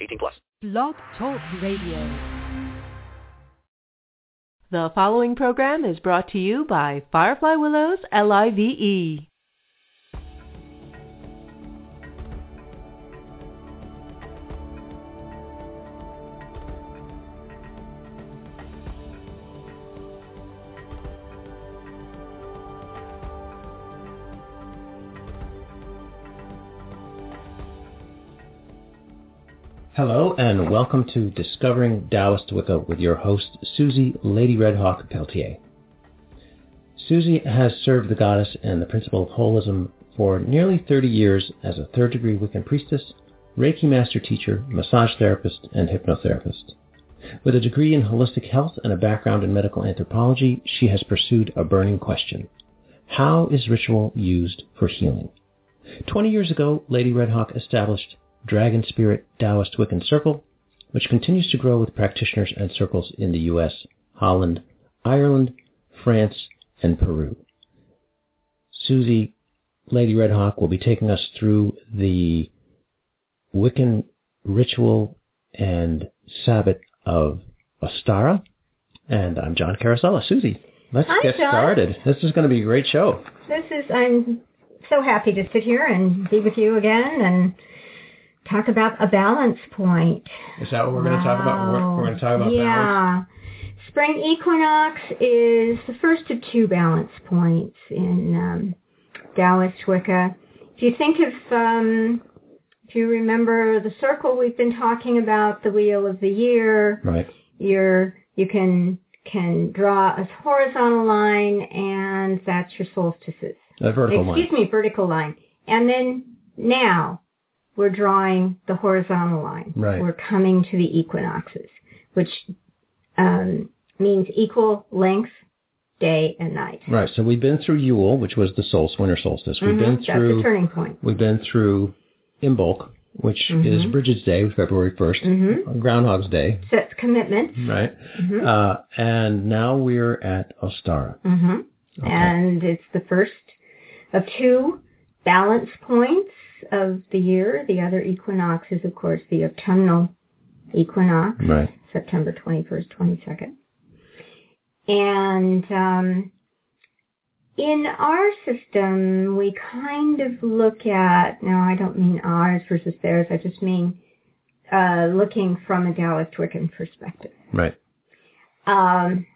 18 plus. Blog Talk Radio. The following program is brought to you by Firefly Willows LIVE. Hello and welcome to Discovering Taoist Wicca with your host, Suzy Lady Red Hawk Peltier. Suzy has served the goddess and the principle of holism for nearly 30 years as a third degree Wiccan priestess, Reiki master teacher, massage therapist, and hypnotherapist. With a degree in holistic health and a background in medical anthropology, she has pursued a burning question. How is ritual used for healing? 20 years ago, Lady Red Hawk established Dragon Spirit Taoist Wiccan Circle, which continues to grow with practitioners and circles in the US, Holland, Ireland, France, and Peru. Suzy, Lady Red Hawk, will be taking us through the Wiccan ritual and Sabbat of Ostara. And I'm John Carosella. Suzy, let's Hi, get John. started. This is going to be a great show. This is, I'm so happy to sit here and be with you again and talk about a balance point. Is that what we're going to talk about? We're, we're going to talk about yeah. balance? Spring equinox is the first of two balance points in um, Taoist Wicca. If you think of, um, if you remember the circle we've been talking about, the wheel of the year, Right. you're, you can can draw a horizontal line and that's your solstices. A vertical line. Excuse me, vertical line. And then now we're drawing the horizontal line. Right. We're coming to the equinoxes, which um, means equal length, day and night. Right. So we've been through Yule, which was the solstice, winter solstice. We've been That's through the turning point. we've been through Imbolc, which is Mhm. Bridget's Day, February 1st, Mhm. Groundhog's Day, Sets commitment. right? Mhm. Uh, and now we're at Ostara. hmm Okay. And it's the first of two balance points of the year. The other equinox is, of course, the autumnal equinox, Right. September 21st, 22nd. And um, in our system, we kind of look at, now I don't mean ours versus theirs, I just mean uh, looking from a Taoist Wiccan perspective. Right. Um,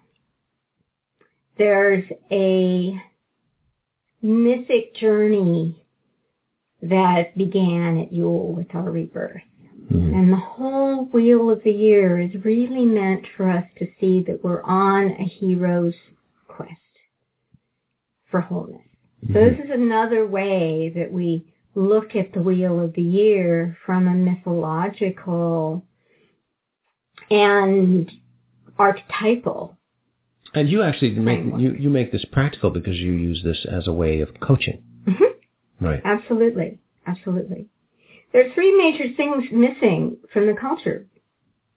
there's a mythic journey that began at Yule with our rebirth. Mhm. And the whole wheel of the year is really meant for us to see that we're on a hero's quest for wholeness. So this is another way that we look at the wheel of the year from a mythological and archetypal And you actually make you, you make this practical because you use this as a way of coaching. Mhm. Right. Absolutely. Absolutely. There are three major things missing from the culture.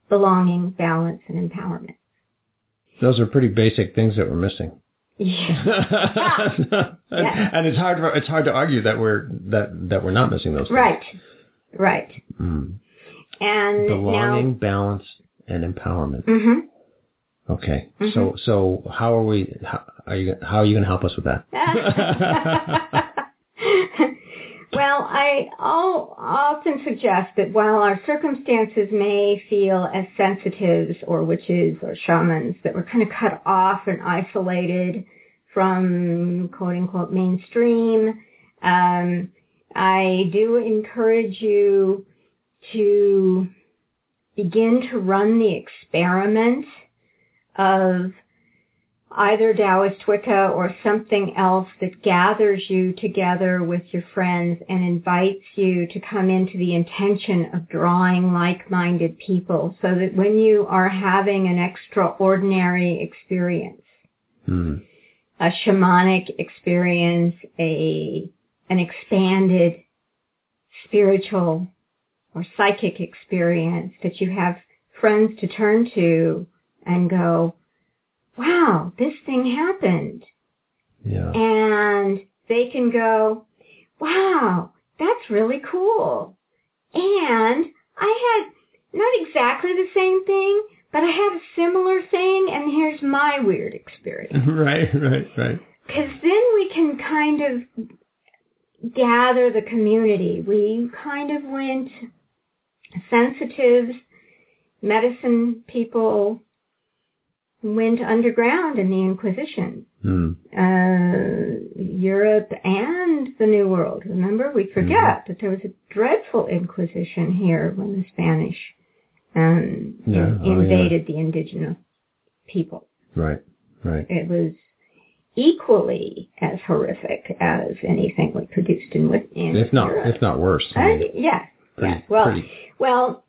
Belonging, balance, and empowerment. Those are pretty basic things that we're missing. Yeah. and, Yeah. and it's hard it's hard to argue that we're that that we're not missing those things. right. Right. Mm. And Belonging, balance, and empowerment. now, hmm Okay. Mhm. So so how are we? How are you? How are you going to help us with that? well, I I'll often suggest that while our circumstances may feel as sensitives or witches or shamans that we're kind of cut off and isolated from quote unquote mainstream, um, I do encourage you to begin to run the experiment of either Taoist Wicca or something else that gathers you together with your friends and invites you to come into the intention of drawing like-minded people so that when you are having an extraordinary experience, Hmm. a shamanic experience, a an expanded spiritual or psychic experience that you have friends to turn to and go, wow, this thing happened. Yeah. And they can go, wow, that's really cool. And I had not exactly the same thing, but I had a similar thing and here's my weird experience. right, right, right. Because then we can kind of gather the community. We kind of went sensitives, medicine people went underground in the Inquisition. Hmm. Uh, Europe and the New World. Remember, we forget that there was a dreadful Inquisition here when the Spanish um, Yeah, oh, yeah. invaded the indigenous people Right, right. it was equally as horrific as anything we produced in, in If not, Europe. if not worse. I Uh, mean, yeah, pretty, yeah. Well, pretty. well,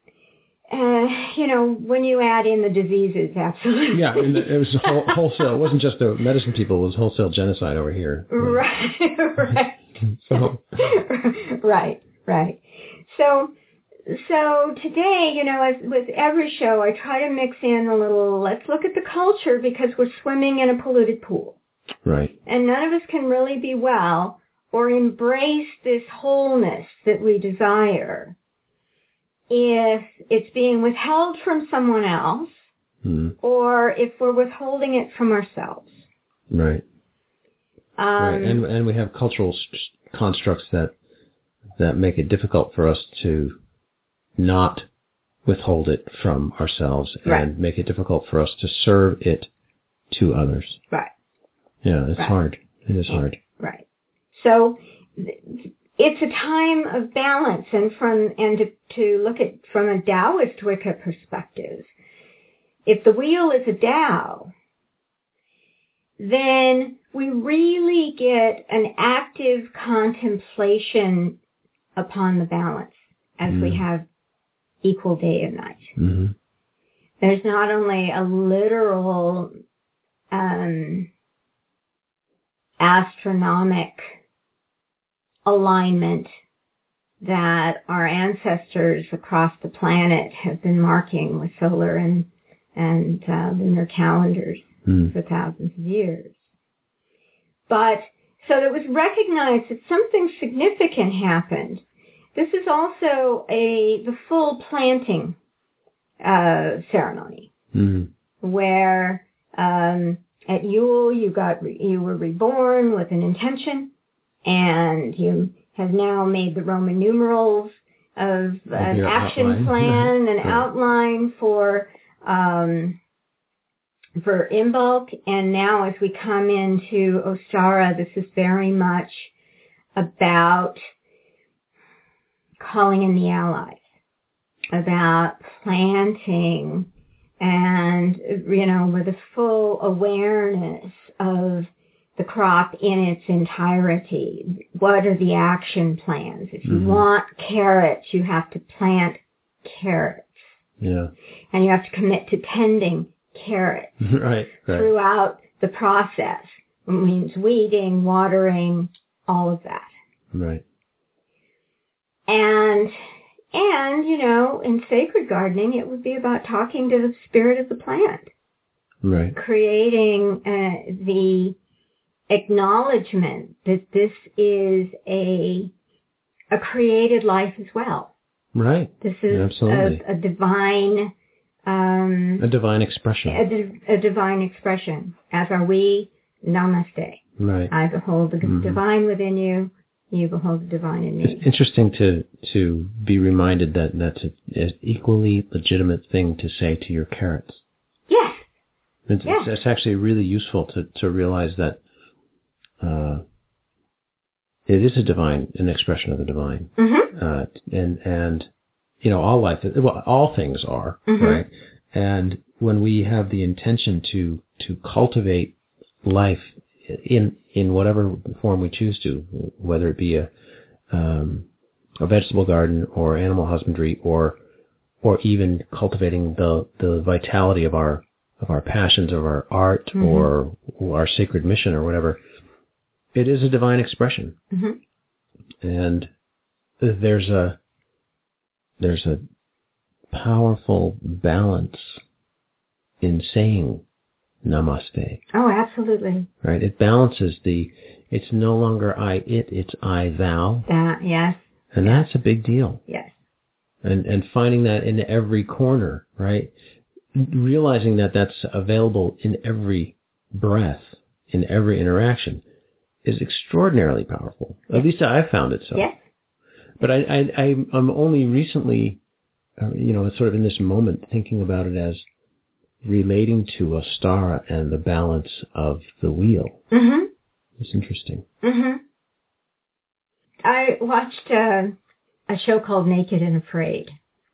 uh, you know, when you add in the diseases, absolutely. Yeah, I mean, it was whole, wholesale. It wasn't just the medicine people. It was wholesale genocide over here. right, right. So, right, right. So, so today, you know, as with every show, I try to mix in a little. Let's look at the culture because we're swimming in a polluted pool. right. And none of us can really be well or embrace this wholeness that we desire if it's being withheld from someone else Hmm. or if we're withholding it from ourselves. Right. Um, right. And and we have cultural constructs that that make it difficult for us to not withhold it from ourselves and Right. make it difficult for us to serve it to others. right, Yeah, it's Right. hard. It is hard. right. So th- it's a time of balance and from, and to, to look at from a Taoist Wicca perspective, if the wheel is a Tao, then we really get an active contemplation upon the balance as we Mm. have equal day and night. hmm There's not only a literal um, astronomic alignment that our ancestors across the planet have been marking with solar and and uh, lunar calendars Mm. for thousands of years. But so it was recognized that something significant happened. This is also a the full planting uh, ceremony Mm. where um, at Yule you got you were reborn with an intention, and you have now made the Roman numerals of an action outline. plan, an outline for um, for Imbolc, and now as we come into Ostara, this is very much about calling in the allies, about planting and, you know, with a full awareness of the crop in its entirety. What are the action plans? If you Mhm. want carrots, you have to plant carrots. Yeah. And you have to commit to tending carrots right. Right. throughout the process. It means weeding, watering, all of that. Right. And and you know, in sacred gardening, it would be about talking to the spirit of the plant, Right. creating uh, the acknowledgement that this is a a created life as well. Right. This is Absolutely. a, a divine um, A divine expression. a, a divine expression, as are we. Namaste. right. I behold the Mhm. divine within you. You behold the divine in me. It's interesting to to be reminded that that's a, an equally legitimate thing to say to your carrots. Yes. It's, Yeah. it's actually really useful to, to realize that uh, it is a divine, an expression of the divine, hmm uh, and and you know all life, well, all things are Mhm. right. And when we have the intention to to cultivate life in in whatever form we choose to, whether it be a um, a vegetable garden or animal husbandry or or even cultivating the the vitality of our of our passions of our art Mhm. or, or our sacred mission or whatever. It is a divine expression, hmm and there's a there's a powerful balance in saying namaste Oh, absolutely. right? It balances the, it's no longer I, it, it's I, thou. That, yes, And that's a big deal. yes. And, and finding that in every corner, right? Realizing that that's available in every breath, in every interaction is extraordinarily powerful. At least I've found it so. Yes. But I, I, I, I'm only recently, uh, you know, sort of in this moment thinking about it as relating to a star and the balance of the wheel. Mm-hmm. It's interesting. Mm-hmm. I watched uh, a show called Naked and Afraid.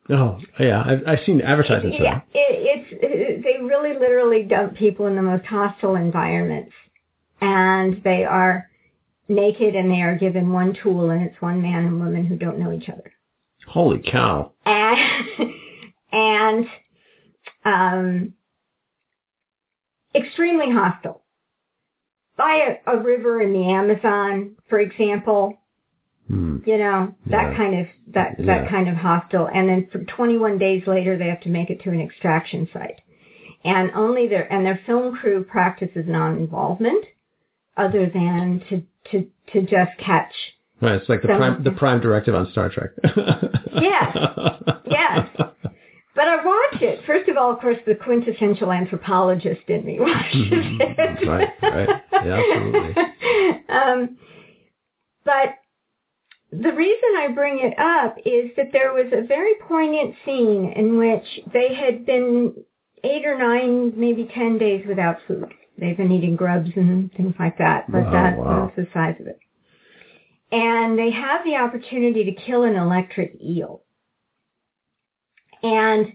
Oh, yeah, I've, I've seen advertisements of Yeah, it. it, it's it, they really literally dump people in the most hostile environments, and they are naked and they are given one tool, and it's one man and woman who don't know each other, Holy cow. and and um, extremely hostile. By a, a river in the Amazon, for example, Hmm. you know that Yeah. kind of that Yeah. that kind of hostile and then for 21 days later they have to make it to an extraction site and only their and their film crew practices non-involvement other than to to to just catch Right, it's like the prime the prime directive on Star Trek. Yes. Yes. but I watch it. First of all, of course, the quintessential anthropologist in me watches it. Right, right. Yeah, absolutely. um, but the reason I bring it up is that there was a very poignant scene in which they had been eight or nine, maybe ten days without food. They've been eating grubs and things like that, but oh, Wow, that wow. was the size of it. And they have the opportunity to kill an electric eel. And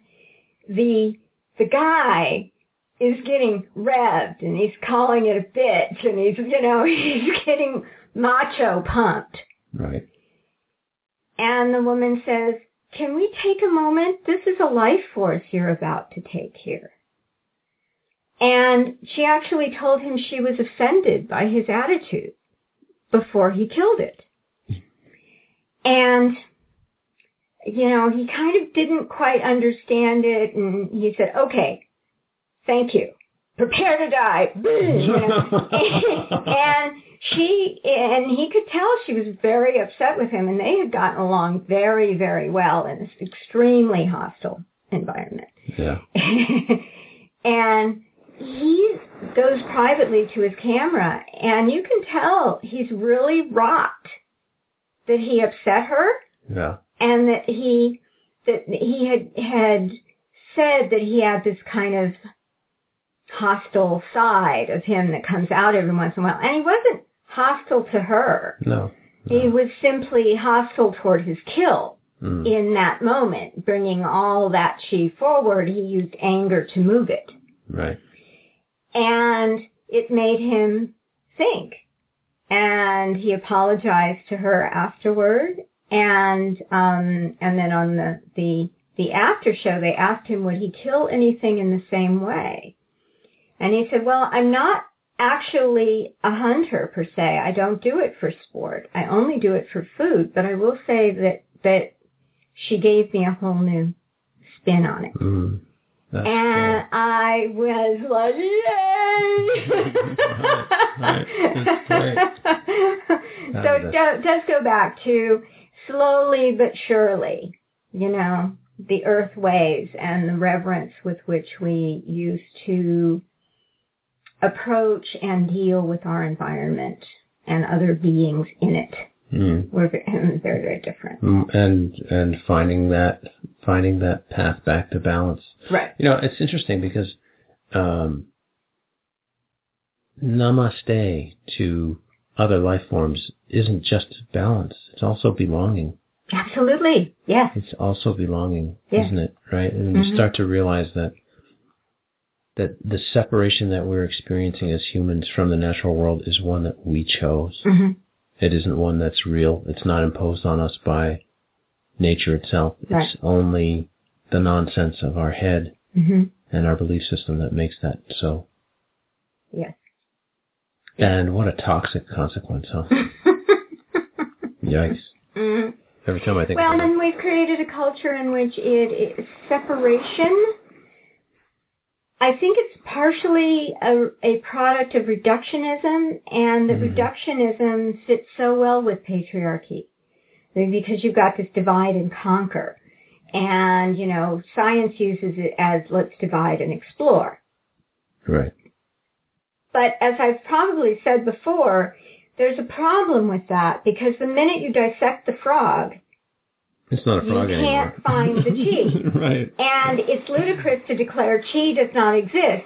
the the guy is getting revved and he's calling it a bitch and he's you know he's getting macho pumped Right. and the woman says can we take a moment this is a life force you're about to take here and she actually told him she was offended by his attitude before he killed it. And you know he kind of didn't quite understand it and he said okay thank you. Prepare to die. And she and he could tell she was very upset with him and they had gotten along very very well in this extremely hostile environment. Yeah. and he goes privately to his camera and you can tell he's really rocked that he upset her Yeah. and that he that he had had said that he had this kind of hostile side of him that comes out every once in a while and he wasn't hostile to her No. he was simply hostile toward his kill Mm. in that moment bringing all that she forward he used anger to move it Right. And it made him think. And he apologized to her afterward. And um, and then on the, the the after show, they asked him would he kill anything in the same way, and he said, "Well, I'm not actually a hunter per se. I don't do it for sport. I only do it for food. But I will say that that she gave me a whole new spin on it." Mm. That's and I was like, yay! Right, right. So it do- does go back to slowly but surely, you know, the earth ways and the reverence with which we used to approach and deal with our environment and other beings in it. Mm. We're very, very different. Mm, And and finding that finding that path back to balance. Right. You know, it's interesting because um, namaste to other life forms isn't just balance; it's also belonging. Absolutely. Yes. It's also belonging, Yeah. isn't it? Right? And you Mhm. start to realize that that the separation that we're experiencing as humans from the natural world is one that we chose. hmm It isn't one that's real. It's not imposed on us by nature itself. It's only the nonsense of our head hmm and our belief system that makes that so. Yes. And what a toxic consequence, huh? Yikes. Mm. Every time I think Well, and we've created a culture in which it is separation. I think it's partially a, a product of reductionism, and the Mhm. reductionism fits so well with patriarchy because you've got this divide and conquer. And, you know, science uses it as let's divide and explore. Right. But as I've probably said before, there's a problem with that because the minute you dissect the frog, It's not a You frog anymore. can't find the chi. right. And it's ludicrous to declare chi does not exist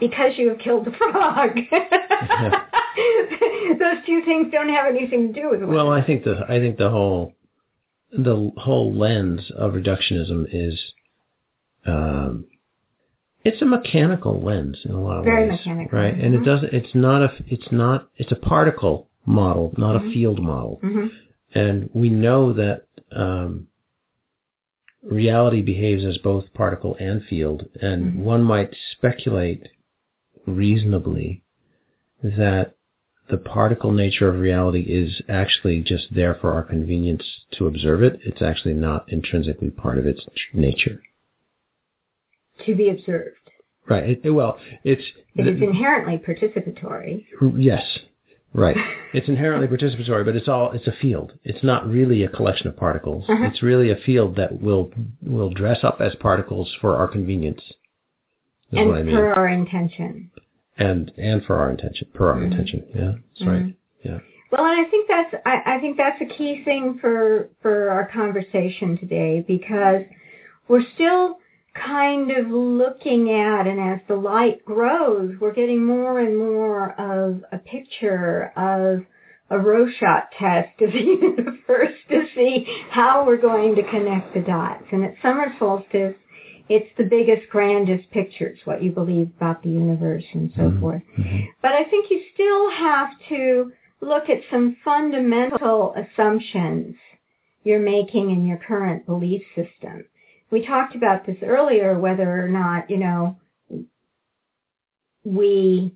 because you have killed the frog. Those two things don't have anything to do with one Well. I think the I think the whole the whole lens of reductionism is um, it's a mechanical lens in a lot of Very ways, mechanical, right? And it mhm. doesn't. It's not a. It's not. It's a particle model, not Mhm. a field model. Mhm. And we know that um, reality behaves as both particle and field, and Mhm. one might speculate reasonably that the particle nature of reality is actually just there for our convenience to observe it. It's actually not intrinsically part of its tr- nature. To be observed. Right. It, well, it's It is inherently participatory. yes, right. It's inherently participatory, but it's all it's a field. It's not really a collection of particles. Uh-huh. It's really a field that will will dress up as particles for our convenience. And I mean. per our intention. And and for our intention, per our Mhm. intention. Yeah, that's Mhm. right. Yeah. Well, and I think that's I, I think that's a key thing for for our conversation today because we're still kind of looking at, and as the light grows, we're getting more and more of a picture of a Rorschach test of the universe to see how we're going to connect the dots. And at summer solstice, it's the biggest, grandest pictures, what you believe about the universe and so Mhm. forth. Mhm. But I think you still have to look at some fundamental assumptions you're making in your current belief system. We talked about this earlier, whether or not, you know, we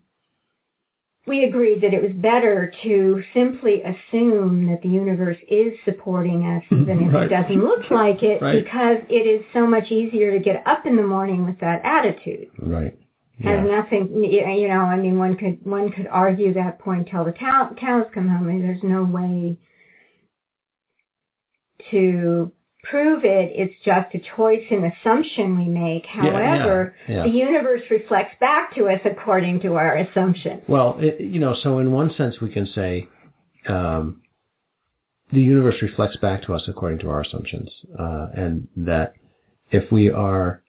we agreed that it was better to simply assume that the universe is supporting us mm-hmm. even if Right. it doesn't look like it Right. because it is so much easier to get up in the morning with that attitude Right. has Yeah. nothing you know i mean one could one could argue that point till the cow, cows come home and there's no way to prove it it's just a choice and assumption we make Yeah, yeah, however yeah. the universe reflects back to us according to our assumption Well, it, you know, so in one sense we can say um, the universe reflects back to us according to our assumptions, uh, and that if we are,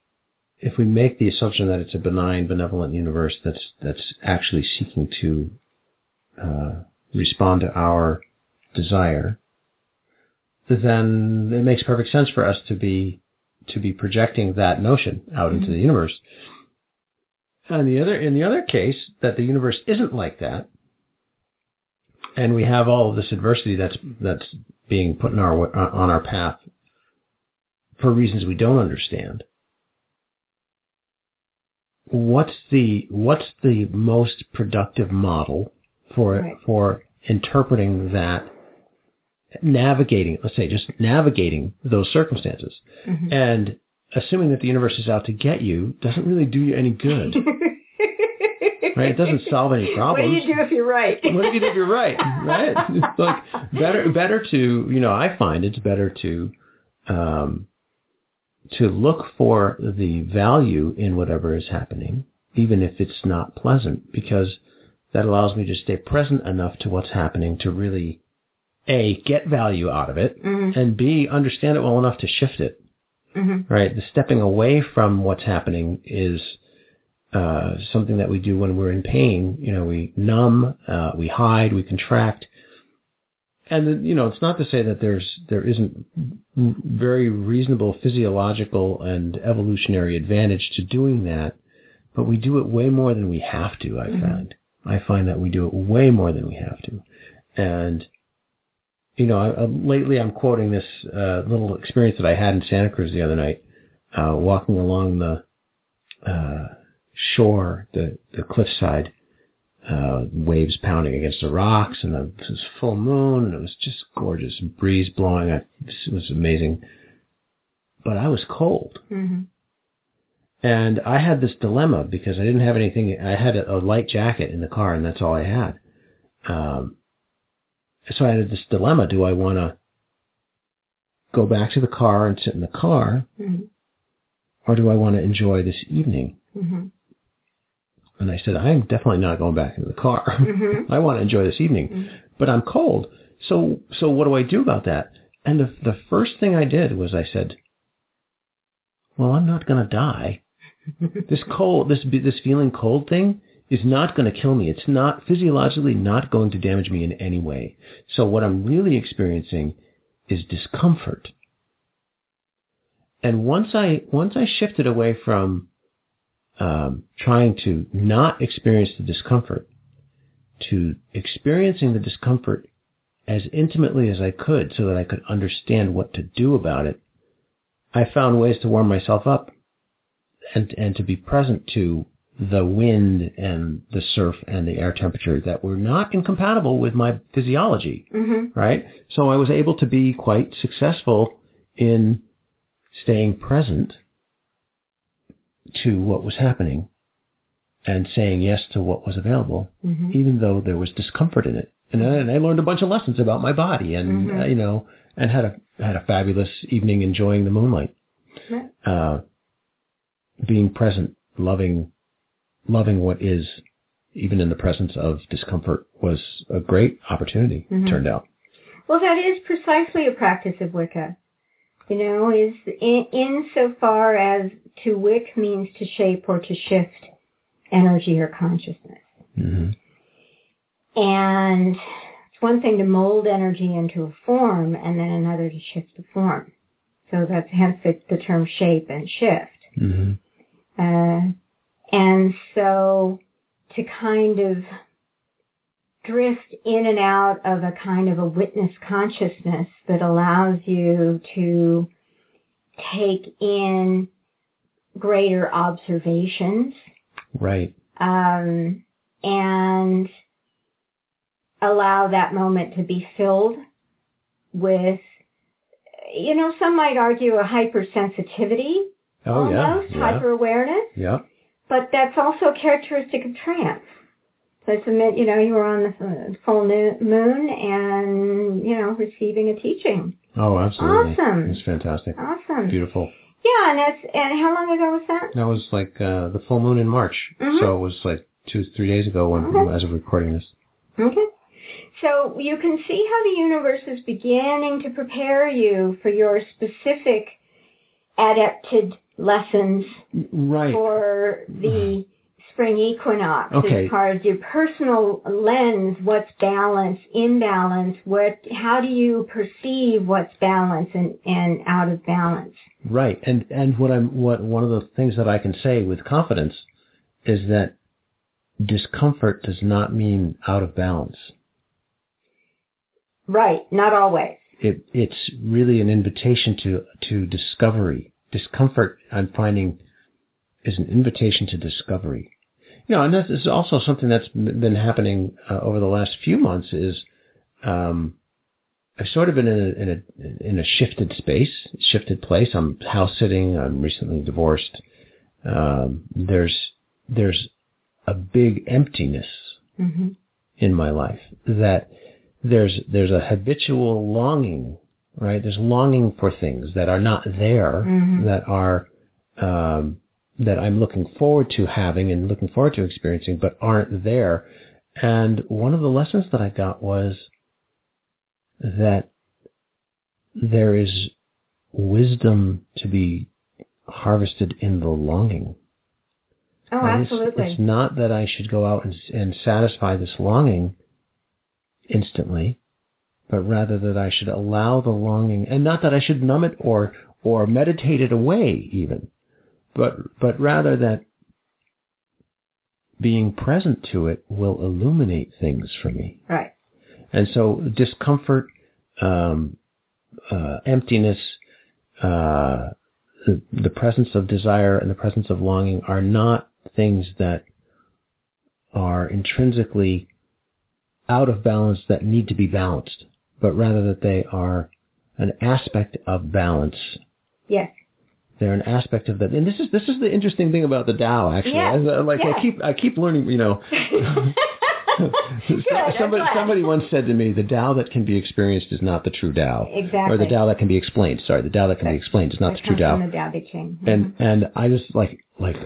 if we make the assumption that it's a benign, benevolent universe that's that's actually seeking to uh, respond to our desire, then it makes perfect sense for us to be to be projecting that notion out into the mm-hmm. universe. And the other, in the other case, that the universe isn't like that, and we have all of this adversity that's that's being put in our on our path for reasons we don't understand. What's the what's the most productive model for Right. for interpreting that, navigating, let's say, just navigating those circumstances, Mhm. and assuming that the universe is out to get you doesn't really do you any good. Right? It doesn't solve any problems. what do you do if you're right what do you do if you're right? Right? It's like better better to you know, I find it's better to um to look for the value in whatever is happening, even if it's not pleasant, because that allows me to stay present enough to what's happening to really A, get value out of it, Mhm. and B, understand it well enough to shift it Mhm. right? The stepping away from what's happening is uh, something that we do when we're in pain. You know, we numb, uh, we hide, we contract, and then, you know, it's not to say that there's there isn't very reasonable physiological and evolutionary advantage to doing that, but we do it way more than we have to. I Mhm. find I find that we do it way more than we have to, and you know, I, uh, lately I'm quoting this uh, little experience that I had in Santa Cruz the other night, uh, walking along the uh, shore, the the cliffside, uh, waves pounding against the rocks, and the, it was full moon, and it was just gorgeous, breeze blowing. It was amazing, but I was cold. hmm And I had this dilemma because I didn't have anything. I had a, a light jacket in the car, and that's all I had. Um, so I had this dilemma: Do I want to go back to the car and sit in the car, hmm or do I want to enjoy this evening? hmm And I said, I'm definitely not going back into the car. hmm I want to enjoy this evening, Mhm. but I'm cold. So, so what do I do about that? And the the first thing I did was I said, well, I'm not going to die. this cold, this this feeling cold thing is not going to kill me. It's not physiologically not going to damage me in any way. So what I'm really experiencing is discomfort. And once I once I shifted away from um, trying to not experience the discomfort to experiencing the discomfort as intimately as I could so that I could understand what to do about it, I found ways to warm myself up and, and to be present to the wind and the surf and the air temperature that were not incompatible with my physiology, hmm right? So I was able to be quite successful in staying present to what was happening and saying yes to what was available, hmm even though there was discomfort in it. And, I- and I learned a bunch of lessons about my body, and Mhm. uh, you know, and had a had a fabulous evening enjoying the moonlight, uh, being present, loving, loving what is, even in the presence of discomfort, was a great opportunity. Mhm. Turned out. Well, that is precisely a practice of Wicca. You know, is in, insofar as to wick means to shape or to shift energy or consciousness. hmm And it's one thing to mold energy into a form and then another to shift the form. So that's hence the, the term shape and shift. hmm Uh, and so to kind of drift in and out of a kind of a witness consciousness that allows you to take in greater observations Right. um, and allow that moment to be filled with, you know, some might argue a hypersensitivity, Oh yeah. almost Yeah. hyper-awareness, yeah. But that's also characteristic of trance. So I submit, you know, you were on the uh, full moon and, you know, receiving a teaching. Oh, absolutely. Awesome. It was fantastic. Awesome. Beautiful. Yeah, and that's, and how long ago was that? That was like uh, the full moon in March, Mhm. so it was like two, three days ago when Okay. as of recording this. Okay. So you can see how the universe is beginning to prepare you for your specific adapted lessons Right. for the spring equinox Okay. as far as your personal lens, what's balance, imbalance, what how do you perceive what's balance and, and out of balance? Right. And and what I'm what one of the things that I can say with confidence is that discomfort does not mean out of balance. Right, not always. It it's really an invitation to to discovery. Discomfort I'm finding is an invitation to discovery. You know, and this is also something that's been happening uh, over the last few months is um, I've sort of been in a, in a in a shifted space, shifted place. I'm house sitting. I'm recently divorced. Um, there's there's a big emptiness hmm in my life that there's there's a habitual longing, right? There's longing for things that are not there, Mhm. that are um, that I'm looking forward to having and looking forward to experiencing, but aren't there. And one of the lessons that I got was that there is wisdom to be harvested in the longing. Oh, And it's- absolutely. It's, not that I should go out and, and satisfy this longing instantly, but rather that I should allow the longing, and not that I should numb it or or meditate it away even, but but rather that being present to it will illuminate things for me. Right. And so discomfort, um, uh, emptiness, uh, the, the presence of desire and the presence of longing are not things that are intrinsically out of balance that need to be balanced, but rather that they are an aspect of balance. Yes. They're an aspect of that, and this is this is the interesting thing about the Tao. Actually. As, uh, like Yeah. I keep I keep learning. You know, Good, somebody somebody once said to me, "The Tao that can be experienced is not the true Tao." Exactly. Or the Tao that can be explained. Sorry, the Tao that can be explained is not the true Tao. the Tao Te Ching. And and I just like like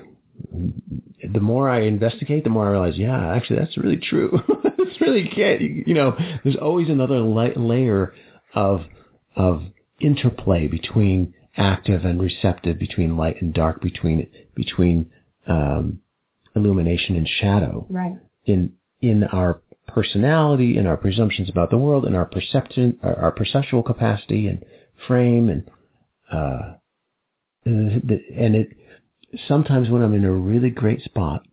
the more I investigate, the more I realize, yeah, actually that's really true. it's really can't you, you know. There's always another la- layer of of interplay between active and receptive, between light and dark, between between um, illumination and shadow Right. in in our personality, in our presumptions about the world, in our perception, our, our perceptual capacity and frame, and uh, and it sometimes when I'm in a really great spot,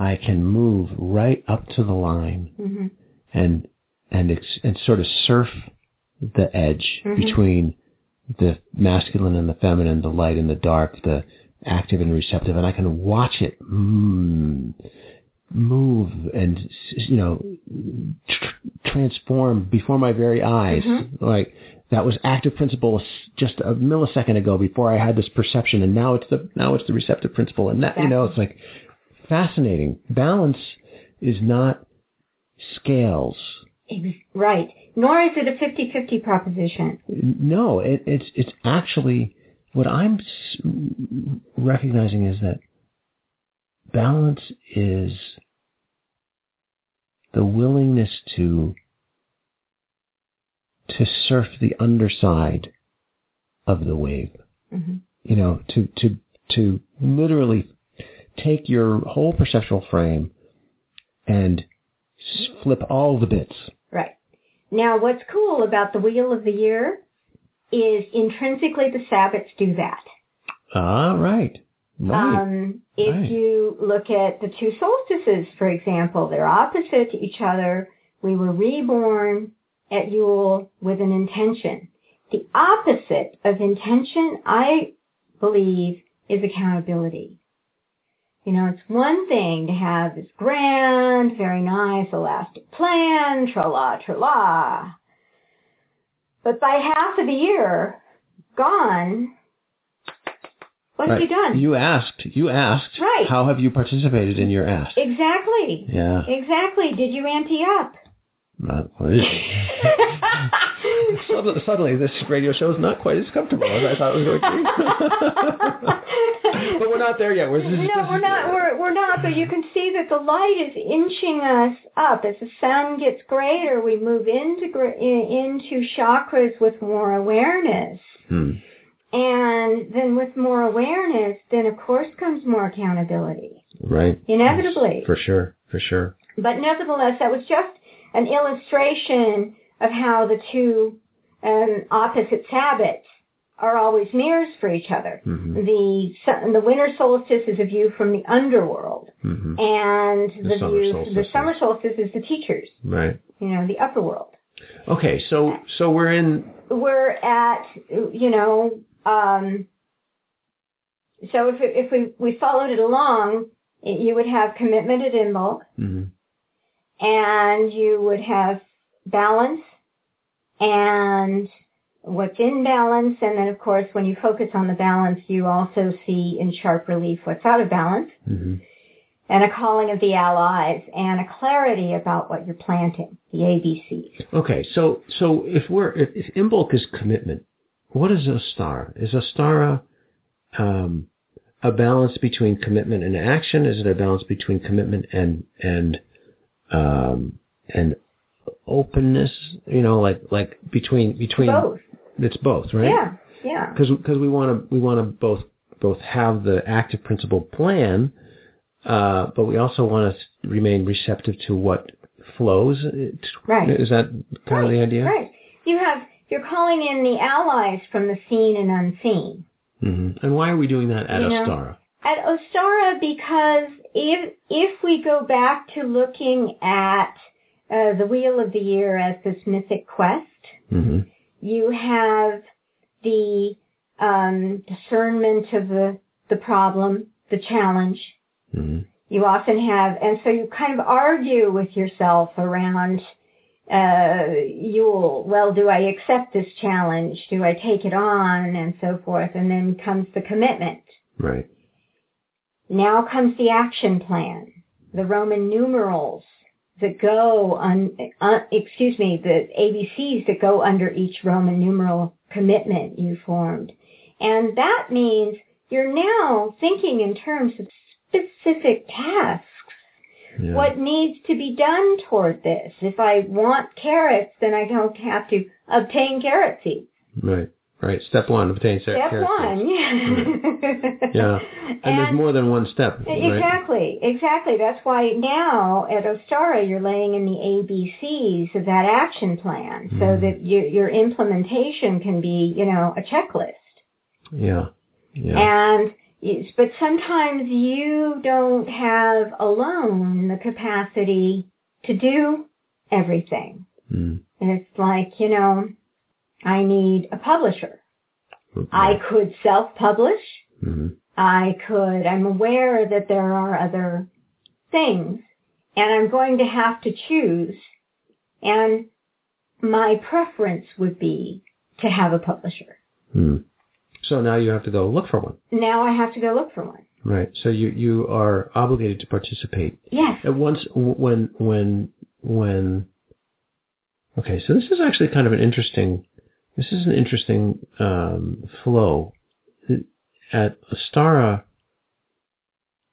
I can move right up to the line hmm and and ex- and sort of surf the edge Mhm. between the masculine and the feminine, the light and the dark, the active and receptive, and I can watch it mm, move and you know tr- transform before my very eyes. Like that was active principle just a millisecond ago before I had this perception, and now it's the now it's the receptive principle, and that you know it's like fascinating. Balance is not scales. Right. Nor is it a 50-50 proposition. No, it, it's it's actually what I'm recognizing is that balance is the willingness to to surf the underside of the wave. hmm You know, to to to literally take your whole perceptual frame and flip all the bits. Right. Now, what's cool about the Wheel of the Year is intrinsically the Sabbats do that. Ah, right. Right. Um, if Right. you look at the two solstices, for example, they're opposite to each other. We were reborn at Yule with an intention. The opposite of intention, I believe, is accountability. You know, it's one thing to have this grand, very nice, elastic plan, tra-la, tra-la. But by half of the year gone, what have you done? You asked. You asked. Right. How have you participated in your ask? Exactly. Yeah. Exactly. Did you ante up? Not suddenly, suddenly, this radio show is not quite as comfortable as I thought it was going to be. but we're not there yet. We're just, no, we're not. We're we're not. But you can see that the light is inching us up as the sun gets greater. We move into into chakras with more awareness, Hmm. and then with more awareness, then of course comes more accountability, Right. inevitably. For sure. For sure. But nevertheless, that was just an illustration of how the two um, opposite Sabbats are always mirrors for each other. hmm The sun, the winter solstice is a view from the underworld, hmm and The the, summer view solstice the is- summer solstice is the teachers. Right. You know, the upper world. Okay. So so we're in. We're at you know. Um, so if if we we followed it along, you would have commitment at Imbolc. hmm and you would have balance and what's in balance. And then, of course, when you focus on the balance, you also see in sharp relief what's out of balance hmm and a calling of the allies and a clarity about what you're planting, the ABCs. Okay. So so if we're if, if Imbolc is commitment, what is a star? Is Ostara um, a balance between commitment and action? Is it a balance between commitment and and um, and openness? You know, like like between between Both. it's both, right? Yeah, yeah. Because because we want to we want to both both have the active principle plan, uh, but we also want to remain receptive to what flows. Right. Is that kind of the idea? Right. You have, you're calling in the allies from the seen and unseen. hmm And why are we doing that at You know, star? at Ostara because if if we go back to looking at uh, the Wheel of the Year as this mythic quest, hmm you have the um, discernment of the the problem, the challenge. hmm You often have, and so you kind of argue with yourself around. Uh, you'll, well, do I accept this challenge? Do I take it on? And so forth. And then comes the commitment. Right. Now comes the action plan, the Roman numerals that go on, uh, excuse me, the ABCs that go under each Roman numeral commitment you formed. And that means you're now thinking in terms of specific tasks. Yeah. What needs to be done toward this? If I want carrots, then I don't have to obtain carrot seeds. Right. Right. Step one, obtain Step carrot one, yeah. Yeah. And, there's more than one step. Right? Exactly, exactly. That's why now at Ostara you're laying in the ABCs of that action plan so Mhm. that your, your implementation can be, you know, a checklist. Yeah. Yeah. And but sometimes you don't have alone the capacity to do everything. Mm. And it's like, you know, I need a publisher. I could self-publish. Mhm. I could, I'm aware that there are other things and I'm going to have to choose and my preference would be to have a publisher. Mm. So now you have to go look for one. Now I have to go look for one. Right. So you you are obligated to participate. Yes. At once when when when. Okay, so this is actually kind of an interesting. This is an interesting um, flow. At Ostara,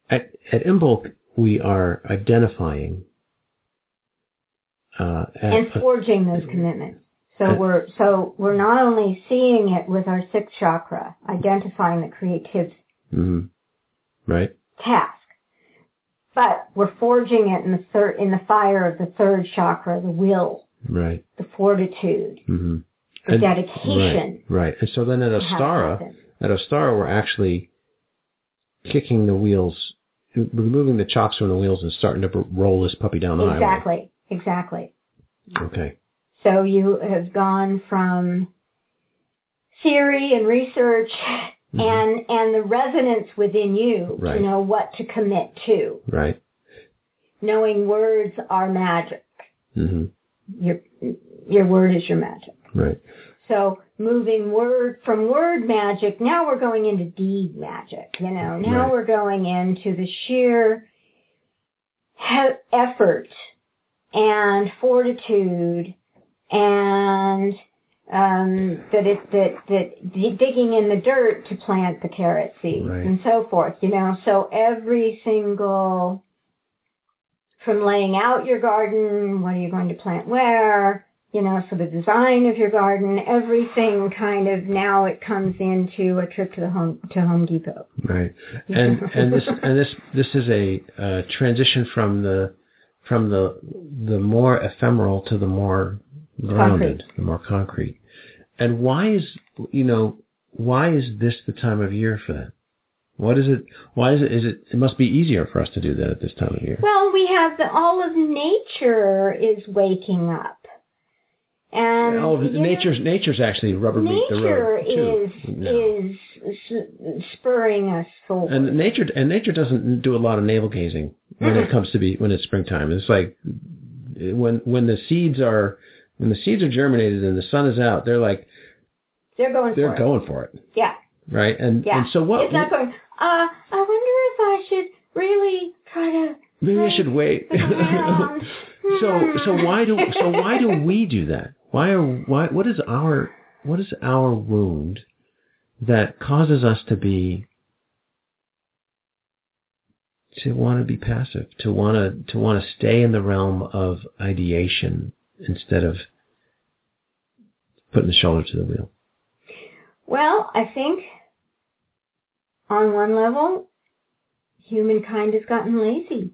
at at Imbolc, we are identifying. Uh, at, And forging those commitments. So Uh, we're, so we're not only seeing it with our sixth chakra, identifying the creative Mhm. Right. task, but we're forging it in the third, in the fire of the third chakra, the will, Right. the fortitude, hmm the dedication. Right. Right. And so then at Ostara, at Ostara, we're actually kicking the wheels, removing the chocks from the wheels and starting to roll this puppy down the Exactly, exactly. highway. Okay. So you have gone from theory and research Mhm. and and the resonance within you Right. to know what to commit to. Right. Knowing words are magic. hmm Your your word is your magic. Right. So moving word from word magic, now we're going into deed magic. You know, now Right. we're going into the sheer he- effort and fortitude and um, that it that that digging in the dirt to plant the carrot seeds Right. and so forth. You know, so every single from laying out your garden, what are you going to plant where, you know, so the design of your garden, everything kind of now it comes into a trip to the home to Home Depot. Right. And and this and this this is a uh, transition from the from the the more ephemeral to the more grounded, Concrete. the more concrete. And why is you know why is this the time of year for that? What is it? Why is it? Is it? It must be easier for us to do that at this time of year. Well, we have the all of nature is waking up. And oh, you know, nature's nature's actually rubber meet the road too. is is spurring us forward. And nature and nature doesn't do a lot of navel gazing when it comes to be when it's springtime. It's like when when the seeds are when the seeds are germinated and the sun is out, they're like they're going they're for it. going for it, Yeah, right? And yeah. and so what? It's not going. Uh, I wonder if I should really try to. maybe I should wait. so so why do so why do we do that? Why are why what is our what is our wound that causes us to be to want to be passive, to want to to want to stay in the realm of ideation instead of putting the shoulder to the wheel. Well, I think on one level, humankind has gotten lazy.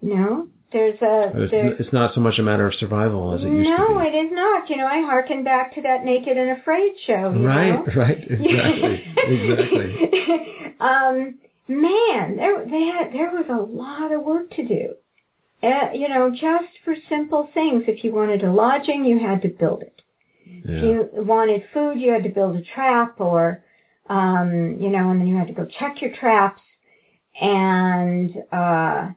You know, there's a It's, there's, it's not so much a matter of survival as it used no, to be. No, it is not. You know, I hearken back to that Naked and Afraid show. You right, know? right, exactly, exactly. um, man, there they had there was a lot of work to do. Uh, you know, just for simple things. If you wanted a lodging, you had to build it. Yeah. If you wanted food, you had to build a trap, or um, you know, and then you had to go check your traps. And uh,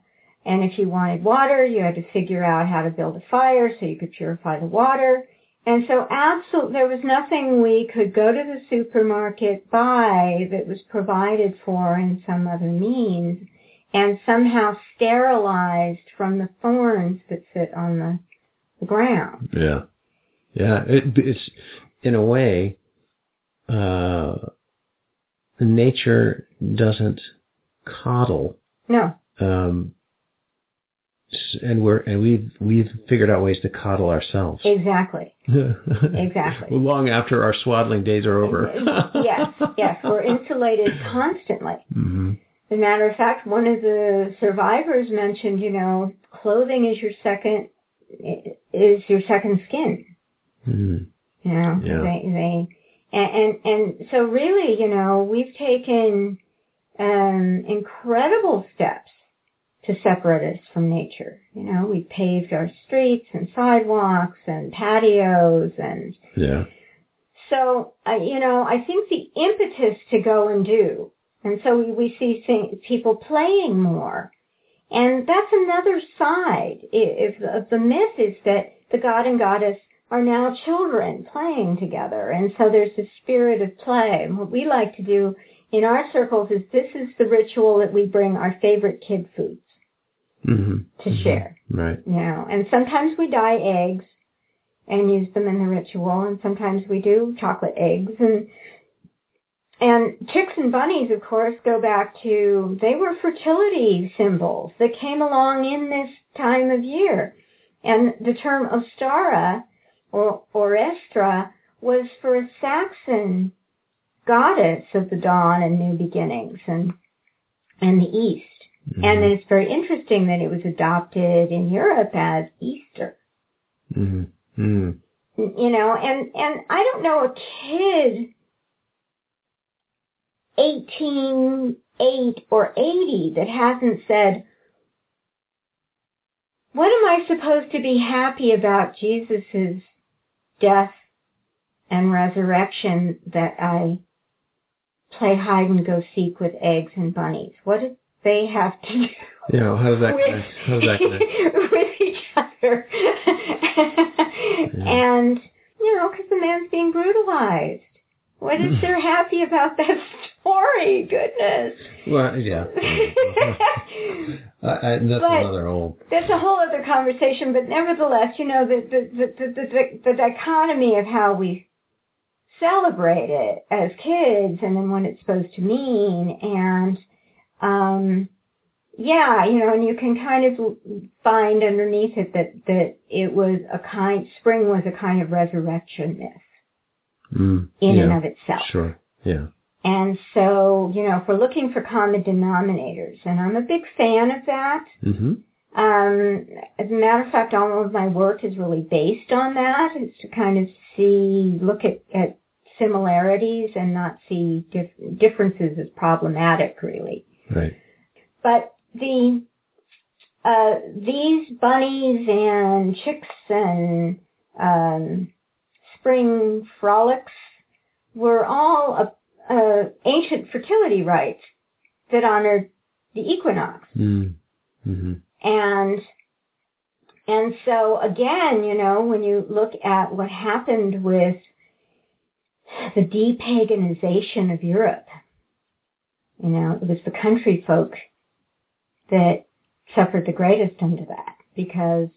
and if you wanted water, you had to figure out how to build a fire so you could purify the water. And so absolutely, there was nothing we could go to the supermarket, buy that was provided for in some other means and somehow sterilized from the thorns that sit on the, the ground. Yeah, yeah. It, it's in a way, uh, nature doesn't coddle, No, um, and we're and we've we've figured out ways to coddle ourselves. exactly. Exactly. Long after our swaddling days are over. yes, yes, we're insulated constantly. hmm As a matter of fact, one of the survivors mentioned, you know, clothing is your second is your second skin. hmm You know, Yeah. they they and, and and so really, you know, we've taken um, incredible steps to separate us from nature. You know, we paved our streets and sidewalks and patios and Yeah. so, you know, I think the impetus to go and do, and so we, we see people playing more, and that's another side if, of the myth is that the god and goddess are now children playing together, and so there's a spirit of play. And what we like to do in our circles is this is the ritual that we bring our favorite kid foods hmm to share. Right. you know, and sometimes we dye eggs and use them in the ritual, and sometimes we do chocolate eggs, and and chicks and bunnies, of course, go back to they were fertility symbols that came along in this time of year, and the term Ostara or or Eostre was for a Saxon goddess of the dawn and new beginnings and and the east. Mm-hmm. And then it's very interesting that it was adopted in Europe as Easter. hmm hmm You know, and, and I don't know a kid 18, 8, or 80 that hasn't said, what am I supposed to be happy about Jesus' death and resurrection that I play hide and go seek with eggs and bunnies? What did they have to do? Yeah. How does that with, connect? How does that connect? with each other. And, you know, because the man's being brutalized. What is hmm. there happy about that story? Goodness. Well, yeah. I, I, that's But- another old. That's a whole other conversation, but nevertheless, you know, the, the, the, the, the, the dichotomy of how we celebrate it as kids and then what it's supposed to mean. And, um, yeah, you know, and you can kind of find underneath it that, that it was a kind, spring was a kind of resurrection myth Mm, in yeah. and of itself. Sure. Yeah. And so, you know, if we're looking for common denominators, and I'm a big fan of that, hmm um, as a matter of fact, all of my work is really based on that, is to kind of see, look at, at similarities and not see dif- differences as problematic, really. Right. But the, uh, these bunnies and chicks and, um, spring frolics were all uh, uh, ancient fertility rites that honored the equinox. Mm. hmm And and so again, you know, when you look at what happened with the depaganization of Europe, you know, it was the country folk that suffered the greatest under that because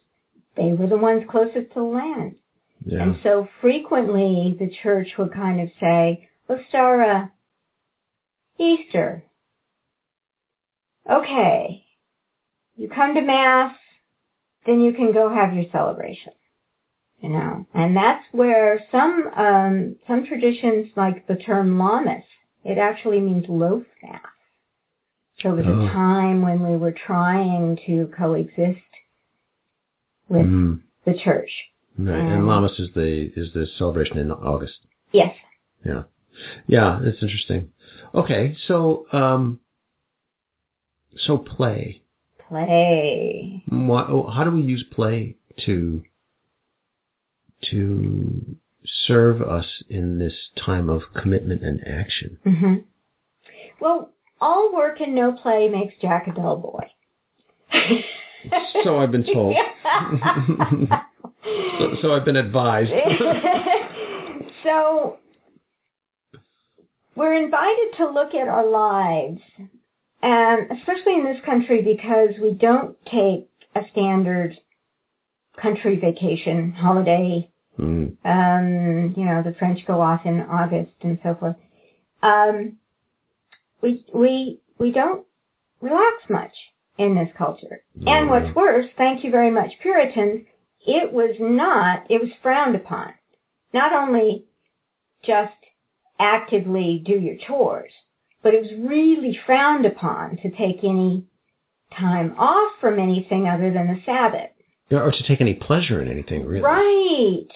they were the ones closest to the land. Yeah. And so frequently the church would kind of say, Ostara, Easter. Okay. You come to Mass, then you can go have your celebration. You know, and that's where some, um, some traditions like the term Lammas, it actually means loaf fast. So it was Oh. a time when we were trying to coexist with Mhm. the church. Right. Um, And Lammas is the is the celebration in August. Yes. Yeah. Yeah, it's interesting. Okay, so um so play. Play. What, oh, how do we use play to to serve us in this time of commitment and action? hmm Well, all work and no play makes Jack a dull boy. So I've been told. so, so I've been advised. so we're invited to look at our lives, and especially in this country because we don't take a standard country vacation holiday. Mm, Um, you know, the French go off in August and so forth. Um, we we we don't relax much in this culture. And what's worse, thank you very much, Puritans, it was not, it was frowned upon. Not only just actively do your chores, but it was really frowned upon to take any time off from anything other than the Sabbath. Or to take any pleasure in anything, really. Right.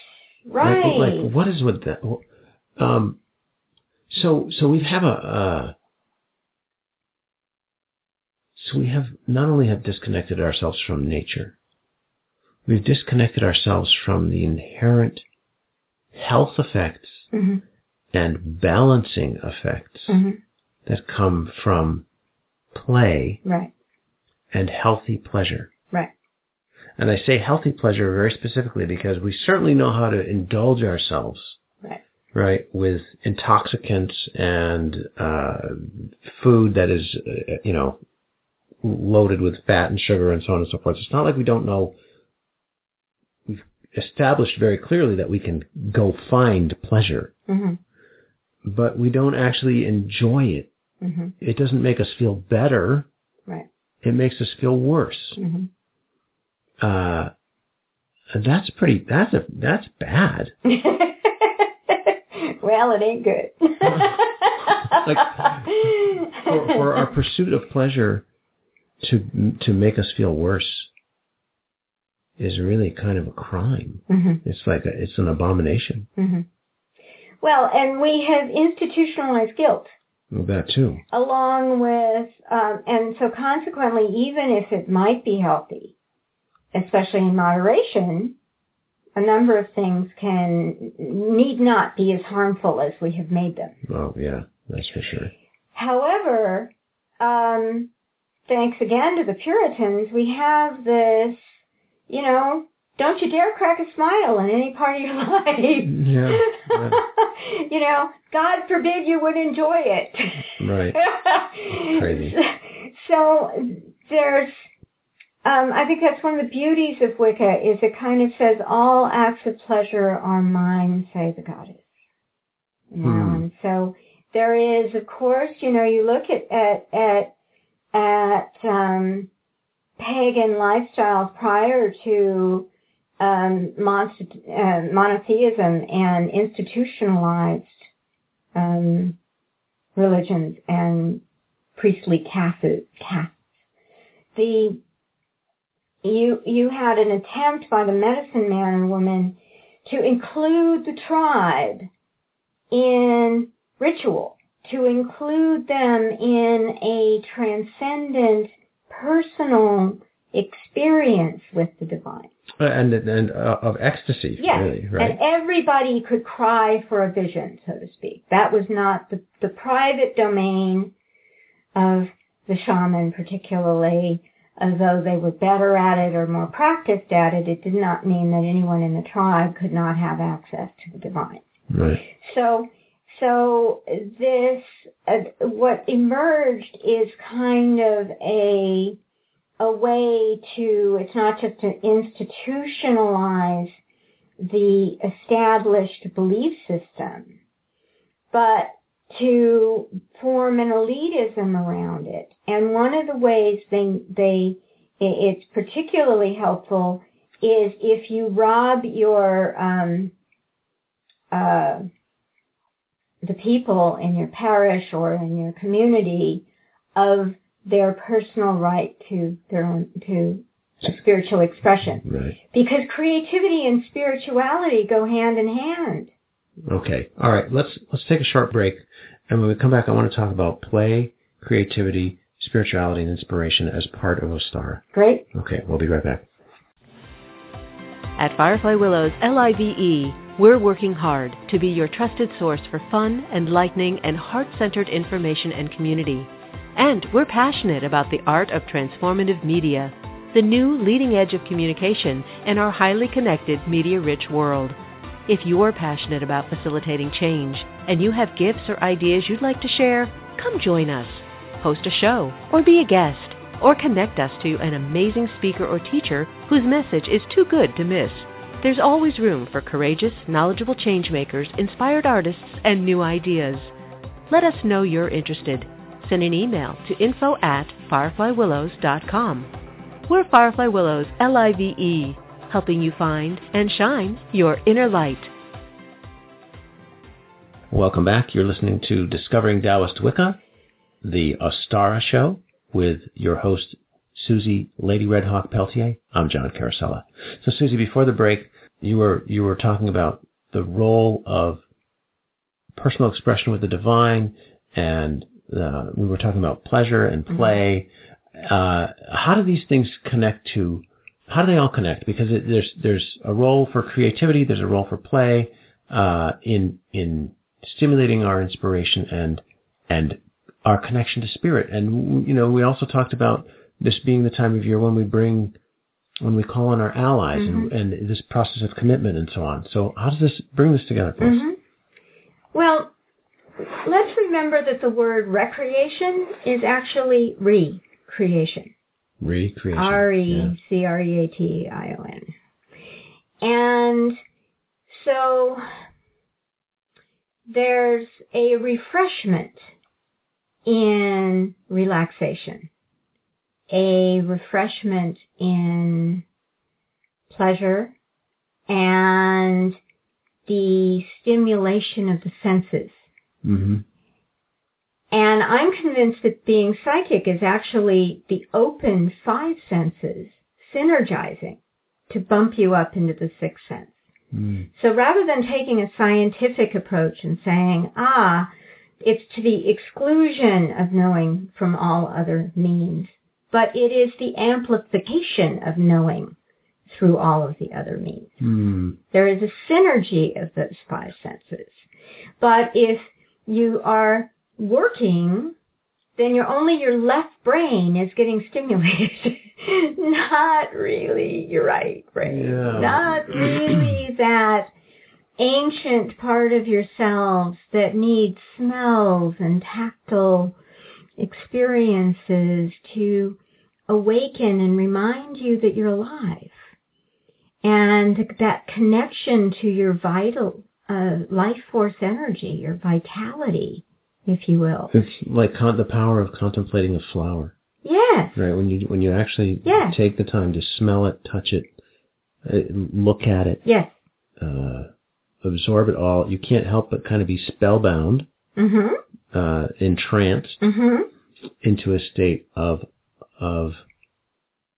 Right. Like, like what is with that? Um, so so we have a uh, so we have not only have disconnected ourselves from nature, we've disconnected ourselves from the inherent health effects hmm and balancing effects hmm that come from play Right. and healthy pleasure. Right. And I say healthy pleasure very specifically because we certainly know how to indulge ourselves Right. right, with intoxicants and uh, food that is, uh, you know, loaded with fat and sugar and so on and so forth. It's not like we don't know. We've established very clearly that we can go find pleasure, hmm but we don't actually enjoy it. hmm It doesn't make us feel better. Right. It makes us feel worse. hmm Uh, that's pretty. That's a that's bad. well, it ain't good. for, for our pursuit of pleasure to to make us feel worse is really kind of a crime. hmm It's like a, it's an abomination. hmm Well, and we have institutionalized guilt Well, that too. along with, um, and so consequently, even if it might be healthy, especially in moderation, a number of things can need not be as harmful as we have made them. Oh yeah, that's for sure. However, um, thanks again to the Puritans, we have this, you know, don't you dare crack a smile in any part of your life. Yeah, yeah. you know, God forbid you would enjoy it. Right. Crazy. So there's, um, I think that's one of the beauties of Wicca is it kind of says all acts of pleasure are mine, say the goddess. You know, Hmm. and so there is, of course, you know, you look at at at, at um, pagan lifestyles prior to um, monst- uh, monotheism and institutionalized um, religions and priestly castes. castes. The you you had an attempt by the medicine man and woman to include the tribe in ritual, to include them in a transcendent personal experience with the divine. Uh, and and uh, of ecstasy, Yes, really, right? and everybody could cry for a vision, so to speak. That was not the, the private domain of the shaman particularly, although they were better at it or more practiced at it, it did not mean that anyone in the tribe could not have access to the divine. right. So, so this, uh, what emerged is kind of a, a way to, it's not just to institutionalize the established belief system, but to form an elitism around it. And one of the ways they, they, it's particularly helpful is if you rob your, um, uh, the people in your parish or in your community of their personal right to their own, to spiritual expression. Right. Because creativity and spirituality go hand in hand. Okay. All right. Let's let's take a short break, and when we come back, I want to talk about play, creativity, spirituality, and inspiration as part of Ostara. Great. Okay. We'll be right back. At Firefly Willows LIVE, we're working hard to be your trusted source for fun, enlightening, and heart-centered information and community. And we're passionate about the art of transformative media, the new leading edge of communication in our highly connected, media-rich world. If you're passionate about facilitating change and you have gifts or ideas you'd like to share, come join us. Host a show or be a guest or connect us to an amazing speaker or teacher whose message is too good to miss. There's always room for courageous, knowledgeable changemakers, inspired artists, and new ideas. Let us know you're interested. Send an email to info at fireflywillows.com. We're Firefly Willows, L-I-V-E, helping you find and shine your inner light. Welcome back. You're listening to Discovering Taoist Wicca, the Ostara Show, with your host, Suzy Lady Red Hawk Peltier. I'm John Carosella. So, Suzy, before the break, you were you were talking about the role of personal expression with the divine, and uh, we were talking about pleasure and play. Uh, how do these things connect to? How do they all connect? Because it, there's there's a role for creativity, there's a role for play uh, in in stimulating our inspiration and and our connection to spirit. And you know, we also talked about this being the time of year when we bring when we call on our allies and, and this process of commitment and so on. So how does this bring this together for us? Mhm. Well, let's remember that the word recreation is actually recreation. Recreation. R. E C R E A T I O N. And so there's a refreshment in relaxation, a refreshment in pleasure, and the stimulation of the senses. Mm-hmm. And I'm convinced that being psychic is actually the open five senses synergizing to bump you up into the sixth sense. Mm. So rather than taking a scientific approach and saying, ah, it's to the exclusion of knowing from all other means, but it is the amplification of knowing through all of the other means. Mm. There is a synergy of those five senses. But if you are working, then your only your left brain is getting stimulated. Not really your right brain. Yeah. Not really that ancient part of yourselves that needs smells and tactile experiences to awaken and remind you that you're alive. And that connection to your vital uh, life force energy, your vitality, if you will. It's like con- the power of contemplating a flower, Yes. right? When you when you actually Yeah. take the time to smell it, touch it, uh, look at it, Yes. uh, absorb it all, you can't help but kind of be spellbound, Mhm. uh, entranced Mhm. into a state of of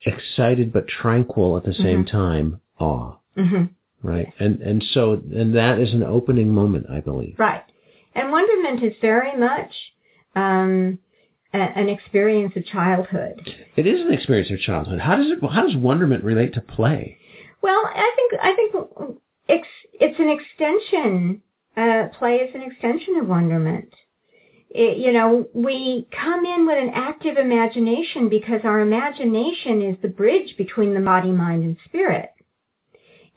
excited but tranquil at the same time awe, Mhm. right? And and so and that is an opening moment, I believe. Right. And wonderment is very much um, a, an experience of childhood. It is an experience of childhood. How does it? How does wonderment relate to play? Well, I think I think it's it's an extension. Uh, play is an extension of wonderment. It, you know, we come in with an active imagination because our imagination is the bridge between the body, mind, and spirit.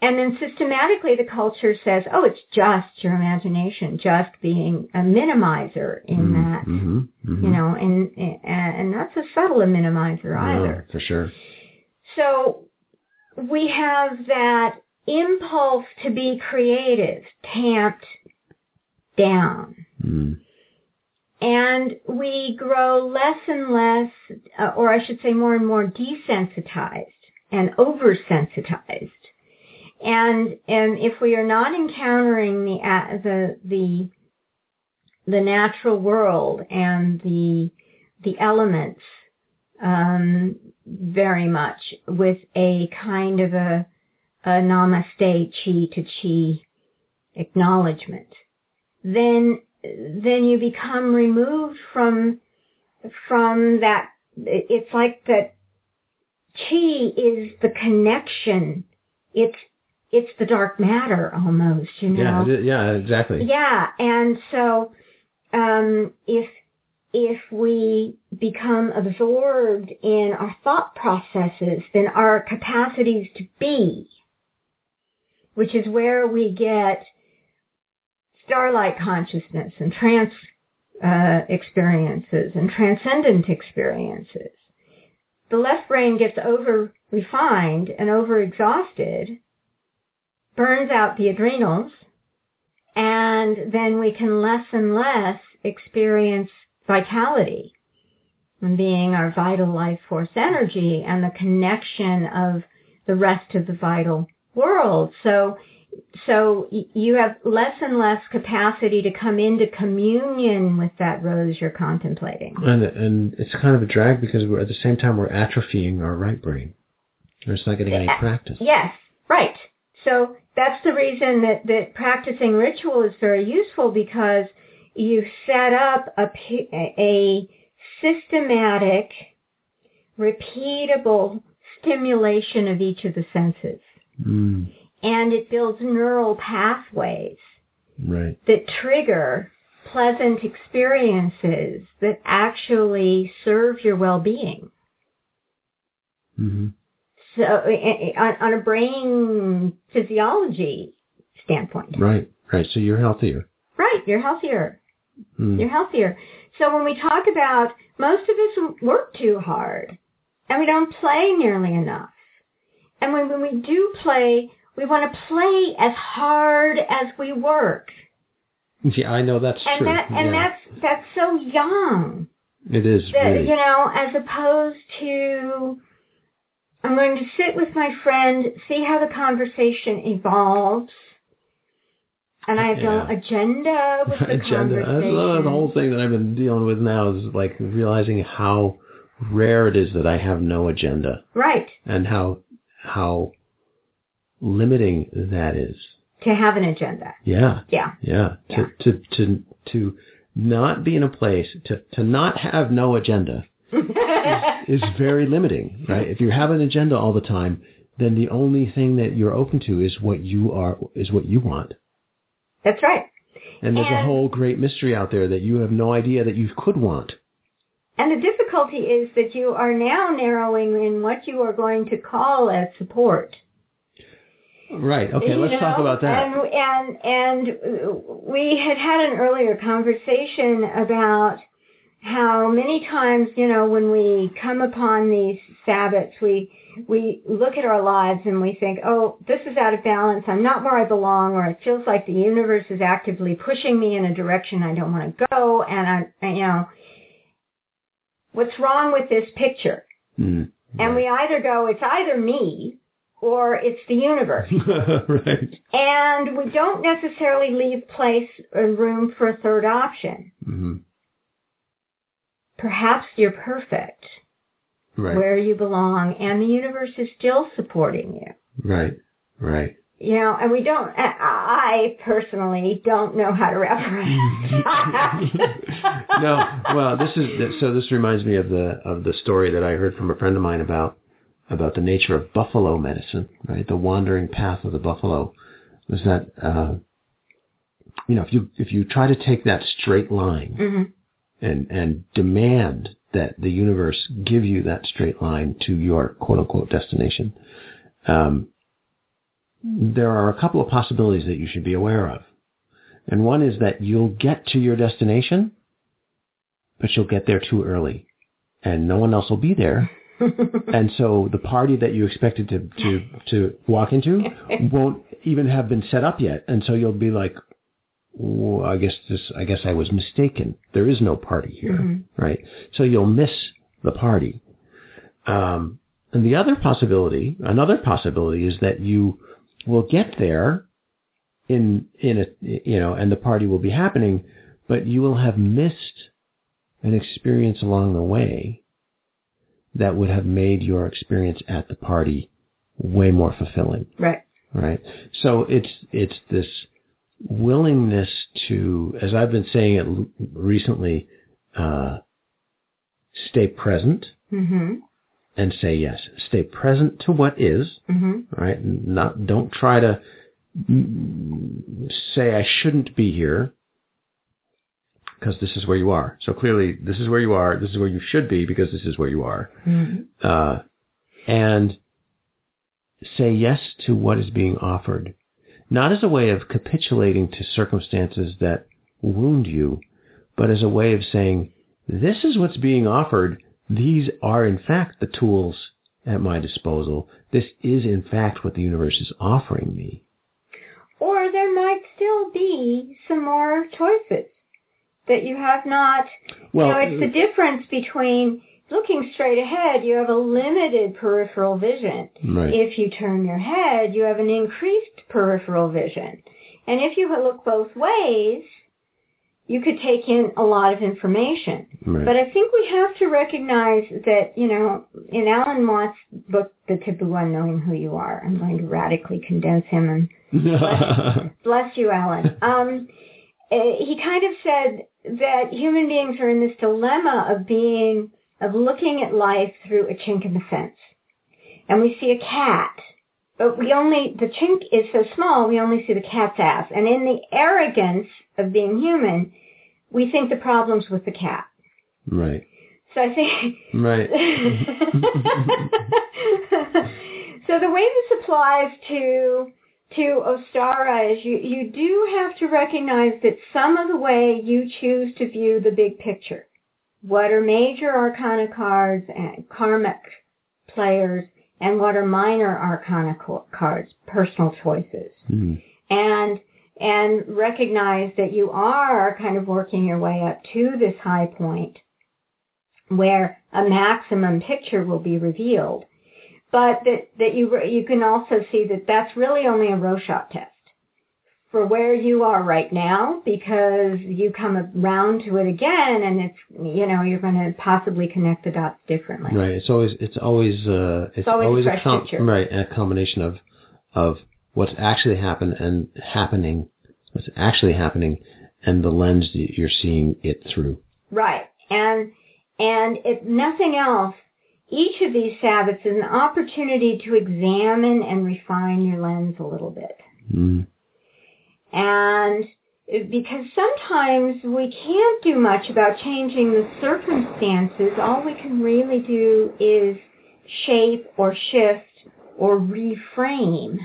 And then systematically the culture says, oh, it's just your imagination, just being a minimizer in that, Mm-hmm. you know, and, and, that's a subtle minimizer either. for sure. So we have that impulse to be creative tamped down. Mm. And we grow less and less, uh, or I should say more and more desensitized and oversensitized. And, and if we are not encountering the, the, the, the natural world and the, the elements, um, very much with a kind of a, a namaste chi to chi acknowledgement, then then you become removed from from that. It's like that chi is the connection. It's it's the dark matter almost, you know. Yeah, yeah, exactly. Yeah, and so um, if if we become absorbed in our thought processes, then our capacities to be, which is where we get starlight consciousness and trance uh, experiences and transcendent experiences. The left brain gets over refined and over exhausted, burns out the adrenals, and then we can less and less experience vitality and being our vital life force energy and the connection of the rest of the vital world. So, so you have less and less capacity to come into communion with that rose you're contemplating. And and it's kind of a drag because we're at the same time we're atrophying our right brain. It's not getting any practice. Yes, right. So that's the reason that, that practicing ritual is very useful because you set up a, a systematic, repeatable stimulation of each of the senses. Mm. And it builds neural pathways right. that trigger pleasant experiences that actually serve your well-being. Mm-hmm. So uh, uh, uh, on, on a brain physiology standpoint. Right, right. So you're healthier. Right, you're healthier. Mm. You're healthier. So when we talk about most of us work too hard and we don't play nearly enough. And when, when we do play, we want to play as hard as we work. Yeah, I know that's and true. That, and yeah. that's that's so young. It is that, really. You know, as opposed to I'm going to sit with my friend, see how the conversation evolves. And I have no Yeah. agenda with the agenda. Conversation. the whole thing that I've been dealing with now is like realizing how rare it is that I have no agenda Right. and how how limiting that is. To have an agenda. Yeah. Yeah. Yeah. Yeah. To to to to not be in a place to to not have no agenda is very limiting, right? If you have an agenda all the time, then the only thing that you're open to is what you are is what you want. That's right. And there's a whole great mystery out there that you have no idea that you could want. And the difficulty is that you are now narrowing in what you are going to call as support. Right. Okay, You let's talk about that. And and and we had had an earlier conversation about how many times you know when we come upon these Sabbaths, we we look at our lives and we think, oh, this is out of balance. I'm not where I belong, or it feels like the universe is actively pushing me in a direction I don't want to go, and I, you know, what's wrong with this picture? Mm. And we either go, it's either me or it's the universe. right. And we don't necessarily leave place and room for a third option. hmm Perhaps you're perfect Right. where you belong and the universe is still supporting you. Right. Right. You know, and we don't, I personally don't know how to reference. no, well, this is so. This reminds me of the of the story that I heard from a friend of mine about about the nature of buffalo medicine. Right, the wandering path of the buffalo was that uh, you know if you if you try to take that straight line Mhm. And and demand that the universe give you that straight line to your quote unquote destination, um, there are a couple of possibilities that you should be aware of. And one is that you'll get to your destination, but you'll get there too early and no one else will be there. and so the party that you expected to, to, to walk into won't even have been set up yet. And so you'll be like, I guess this, I guess I was mistaken. There is no party here, Mhm. right? So you'll miss the party. Um, and the other possibility, another possibility is that you will get there in, in a, you know, and the party will be happening, but you will have missed an experience along the way that would have made your experience at the party way more fulfilling. Right. Right. So it's it's this willingness to, as I've been saying it recently, uh, stay present Mhm. and say yes. Stay present to what is, Mhm. right? Not don't try to say I shouldn't be here because this is where you are. So clearly, this is where you are. This is where you should be because this is where you are. Mhm. Uh, and say yes to what is being offered, not as a way of capitulating to circumstances that wound you, but as a way of saying, this is what's being offered. These are in fact the tools at my disposal. This is in fact what the universe is offering me. Or there might still be some more choices that you have not. Well, you know, it's the uh, difference between looking straight ahead, you have a limited peripheral vision. Right. If you turn your head, you have an increased peripheral vision. And if you look both ways, you could take in a lot of information. Right. But I think we have to recognize that, you know, in Alan Watts' book, The Taboo on Knowing Who You Are, I'm going to radically condense him and bless you, Alan. Um, eh, he kind of said that human beings are in this dilemma of being, of looking at life through a chink in the fence. And we see a cat, but we only, the chink is so small, we only see the cat's ass. And in the arrogance of being human, we think the problem's with the cat. right. So I think Right. so the way this applies to to Ostara is you, you do have to recognize that some of the way you choose to view the big picture, what are major arcana cards and karmic players, and what are minor arcana cards, personal choices, Mm. and and recognize that you are kind of working your way up to this high point where a maximum picture will be revealed. But that, that you, you can also see that that's really only a Rorschach test for where you are right now because you come around to it again and it's, you know, you're going to possibly connect the dots differently. Right. It's always it's always uh it's, always a a com- right a combination of of what's actually happened and happening what's actually happening and the lens that you're seeing it through. Right. And and if nothing else, each of these Sabbaths is an opportunity to examine and refine your lens a little bit. Mm. And because sometimes we can't do much about changing the circumstances, all we can really do is shape or shift or reframe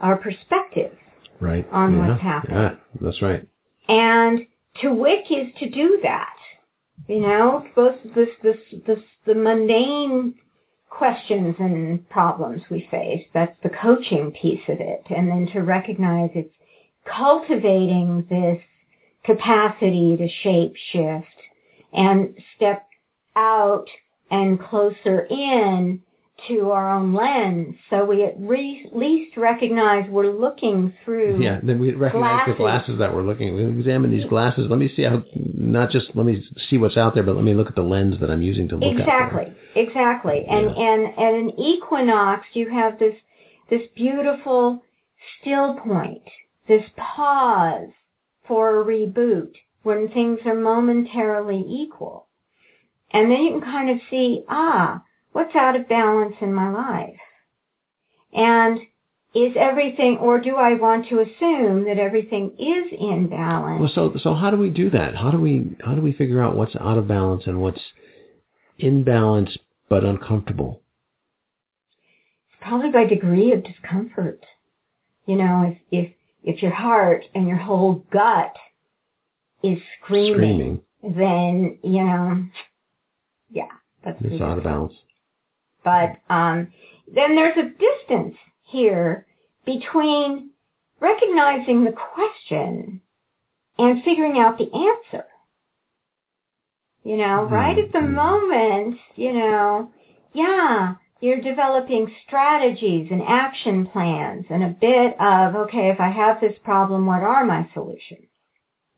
our perspective. Right. On yeah. what's happening. Yeah, that's right. And to wick is to do that. You know, both this, this, this, the mundane questions and problems we face. That's the coaching piece of it. And then to recognize it's cultivating this capacity to shape shift and step out and closer in to our own lens. So we at re- least recognize we're looking through Yeah, then we recognize the Glasses. glasses that we're looking. We examine these glasses. Let me see how, not just let me see what's out there, but let me look at the lens that I'm using to look exactly at. exactly Exactly. and and at an equinox you have this this beautiful still point this pause for a reboot when things are momentarily equal and then you can kind of see ah what's out of balance in my life and is everything or do i want to assume that everything is in balance Well, so so how do we do that? How do we how do we figure out what's out of balance and what's in balance but uncomfortable? It's probably by degree of discomfort. You know, if if if your heart and your whole gut is screaming, Screaming, then you know, yeah, that's it's out of balance. But um, then there's a distance here between recognizing the question and figuring out the answer. You know, right at the Mhm. moment, you know, yeah, you're developing strategies and action plans and a bit of, okay, if I have this problem, what are my solutions?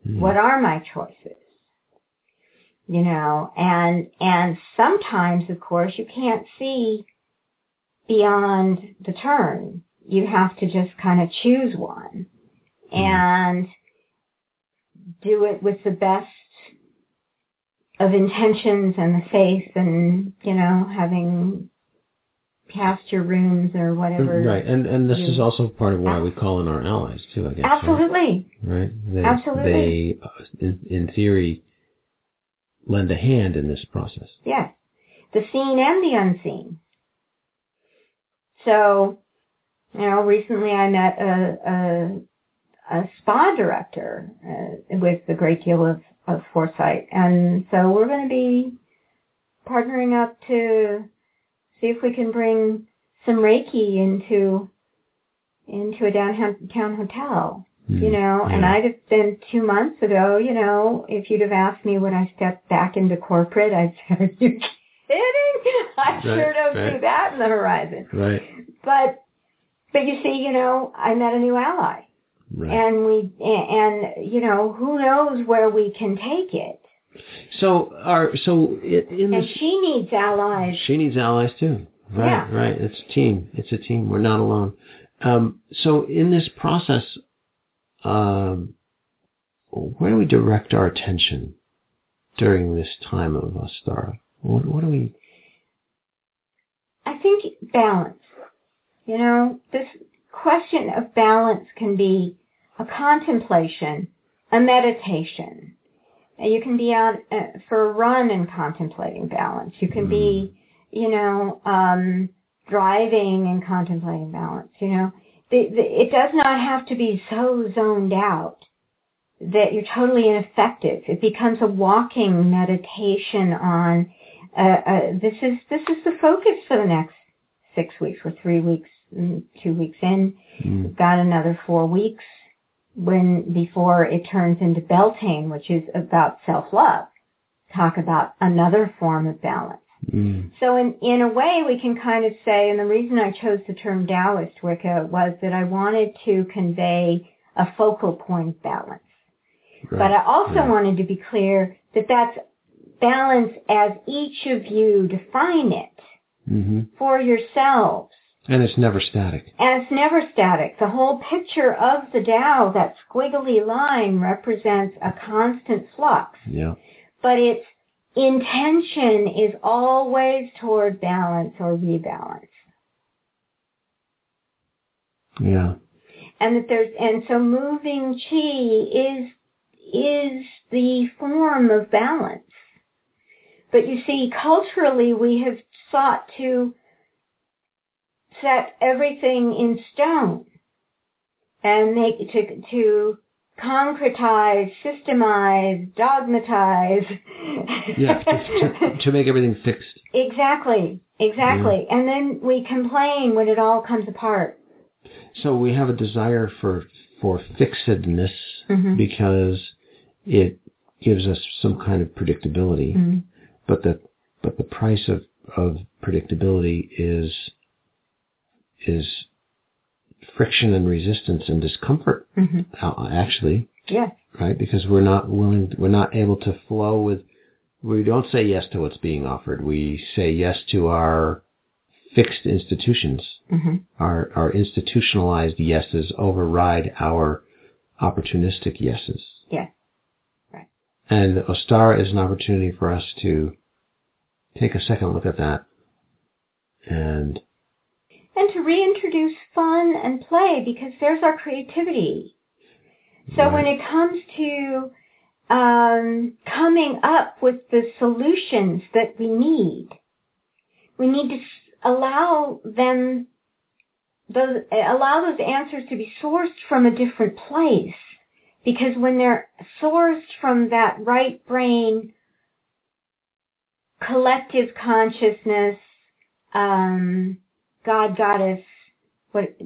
Mm. What are my choices? you know, and, and sometimes, of course, you can't see beyond the turn. You have to just kind of choose one and do it with the best of intentions and the faith and, you know, having passed your runes or whatever. Right, and and this you- is also part of why we call in our allies too. I guess. right? Absolutely. Right. They, Absolutely. They, uh, in, in theory, lend a hand in this process. Yes. The seen and the unseen. So, you know, recently I met a, a, a spa director uh, with a great deal of, of foresight. And so we're going to be partnering up to see if we can bring some Reiki into, into a downtown hotel. you know, and Hmm. I'd have been two months ago, you know, if you'd have asked me would I step back into corporate, I'd say, are you kidding? I sure don't see that in the horizon. Right. But, but you see, you know, I met a new ally Right. and we, and, you know, who knows where we can take it. So, our so i- in And this, she needs allies. she needs allies too. Right. Yeah. Right. It's a team. It's a team. We're not alone. Um, so in this process, um, where do we direct our attention during this time of Ostara? What, what do we? I think balance. You know, this question of balance can be a contemplation, a meditation. You can be out uh, for a run and contemplating balance. You can be, you know, um, driving and contemplating balance. You know, the, the, it does not have to be so zoned out that you're totally ineffective. It becomes a walking meditation on uh, uh, this is this is the focus for the next six weeks. We're three weeks, mm, two weeks in. Mm, We've got another four weeks when before it turns into Beltane, which is about self love. Talk about another form of balance. mm, So in, in a way, we can kind of say, and the reason I chose the term Taoist Wicca was that I wanted to convey a focal point of balance. right. But I also Yeah. wanted to be clear that that's balance as each of you define it hmm for yourselves. And it's never static. And it's never static. The whole picture of the Tao, that squiggly line, represents a constant flux. Yeah. But its intention is always toward balance or rebalance. Yeah. and that there's and so moving chi is is the form of balance but you see culturally we have sought to set everything in stone and make to to concretize systemize dogmatize Yeah. to, to, make everything fixed. exactly exactly and then we complain when it all comes apart So we have a desire for for fixedness Mhm. because it gives us some kind of predictability. Mhm. But the but the price of, of predictability is is friction and resistance and discomfort Mhm. uh, actually, yeah right? Because we're not willing we're not able to flow with we don't say yes to what's being offered. We say yes to our fixed institutions hmm our, our institutionalized yeses override our opportunistic yeses. yes right And Ostara is an opportunity for us to take a second look at that and and to reintroduce fun and play because there's our creativity. So Right. when it comes to um, coming up with the solutions that we need, we need to allow them those allow those answers to be sourced from a different place because when they're sourced from that right brain collective consciousness um, God goddess what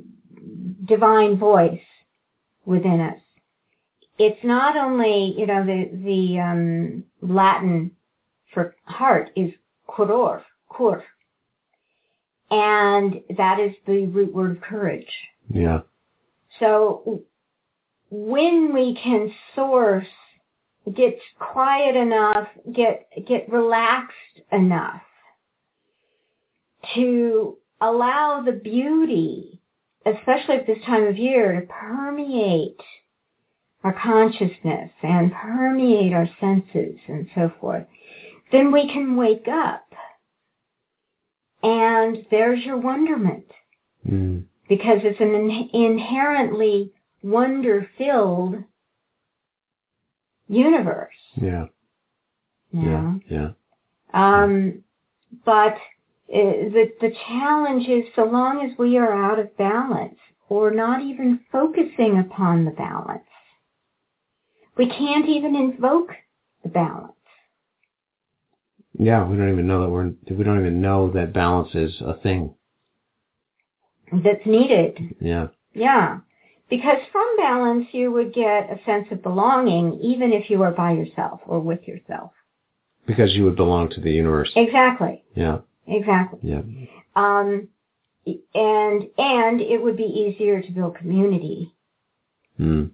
divine voice within us. It's not only you know the the um, Latin for heart is curor cur and that is the root word courage. Yeah, so when we can source get quiet enough, get get relaxed enough to allow the beauty, especially at this time of year, to permeate our consciousness and permeate our senses and so forth, then we can wake up. And there's your wonderment. Mm. Because it's an in- inherently wonder-filled universe. Yeah. you Yeah. know? Yeah. Um, but Eh, the the challenge is so long as we are out of balance or not even focusing upon the balance, we can't even invoke the balance. Yeah. We don't even know that we're. We don't even know that balance is a thing. that's needed. Yeah. Yeah. Because from balance you would get a sense of belonging even if you are by yourself or with yourself. Because you would belong to the universe. Exactly. Yeah. Exactly. Yeah. Um, and and it would be easier to build community. Hmm.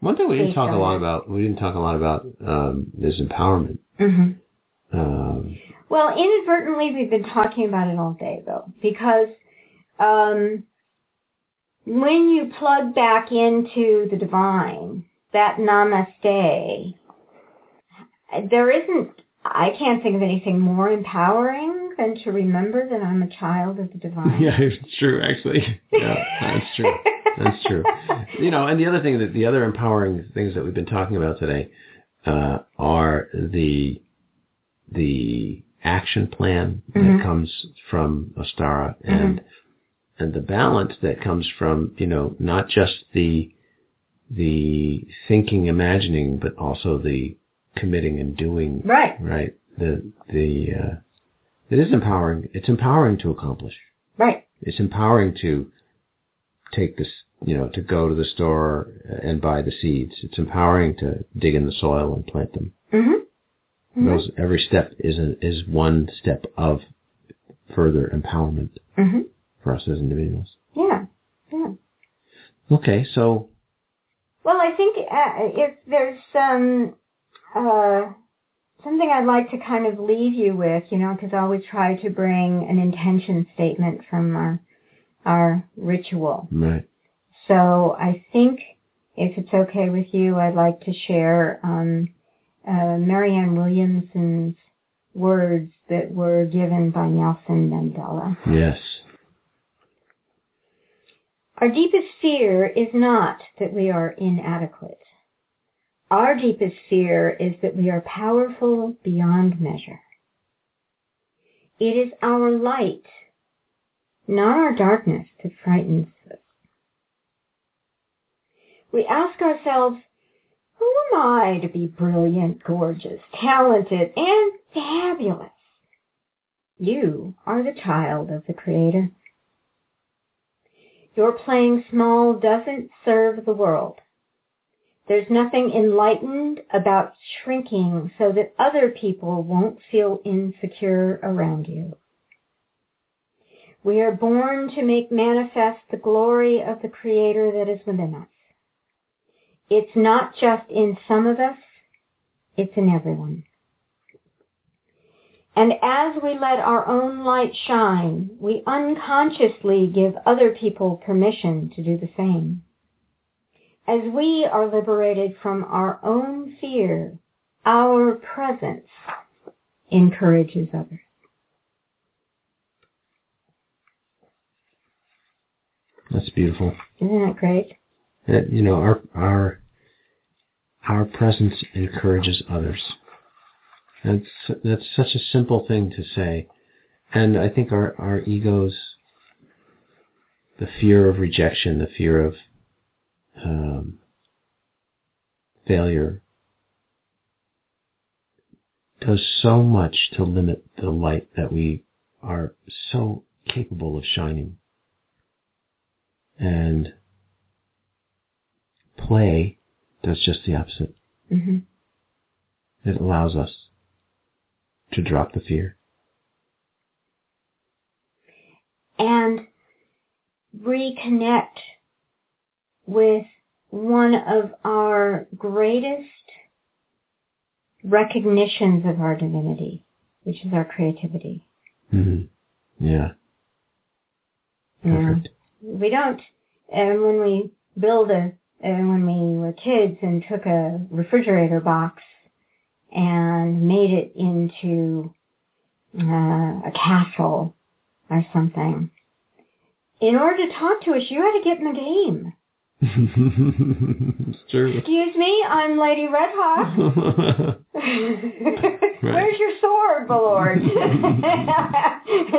One thing we didn't talk a lot about. We didn't talk a lot about um, is empowerment. hmm Um, Well, inadvertently, we've been talking about it all day, though, because um, when you plug back into the divine, that namaste, there isn't, I can't think of anything more empowering than to remember that I'm a child of the divine. yeah, it's true. Actually, yeah, that's true. That's true. You know, and the other thing that the other empowering things that we've been talking about today uh, are the the action plan that comes from Ostara and and the balance that comes from you know not just the the thinking, imagining, but also the committing and doing. Right, Right. The the uh, it is empowering. It's empowering to accomplish right. it's empowering to take this, you know, to go to the store and buy the seeds. It's empowering to dig in the soil and plant them. Mm-hmm. Those every step is a, is one step of further empowerment hmm for us as individuals. Yeah, yeah. Okay, so Well, I think uh, if there's um, uh, something I'd like to kind of leave you with, you know, because I always try to bring an intention statement from our our ritual. right, So I think if it's okay with you, I'd like to share um, uh, Marianne Williamson's words that were given by Nelson Mandela. yes, Our deepest fear is not that we are inadequate. Our deepest fear is that we are powerful beyond measure. It is our light, not our darkness, that frightens us. We ask ourselves, who am I to be brilliant, gorgeous, talented, and fabulous? You are the child of the Creator. Your playing small doesn't serve the world. There's nothing enlightened about shrinking so that other people won't feel insecure around you. We are born to make manifest the glory of the Creator that is within us. It's not just in some of us, it's in everyone. And as we let our own light shine, we unconsciously give other people permission to do the same. As we are liberated from our own fear, our presence encourages others. that's beautiful. Isn't that great? That, you know, our our our presence encourages others. That's that's such a simple thing to say, and I think our our egos, the fear of rejection, the fear of um, failure, does so much to limit the light that we are so capable of shining. And play does just the opposite. hmm It allows us to drop the fear. And reconnect with one of our greatest recognitions of our divinity, which is our creativity. Mm-hmm. Yeah. Perfect. Yeah. We don't, and when we build a, and when we were kids and took a refrigerator box and made it into uh, a castle or something, in order to talk to us, you had to get in the game. it's true. Excuse me, I'm Lady Red Hawk. Where's your sword, Lord? and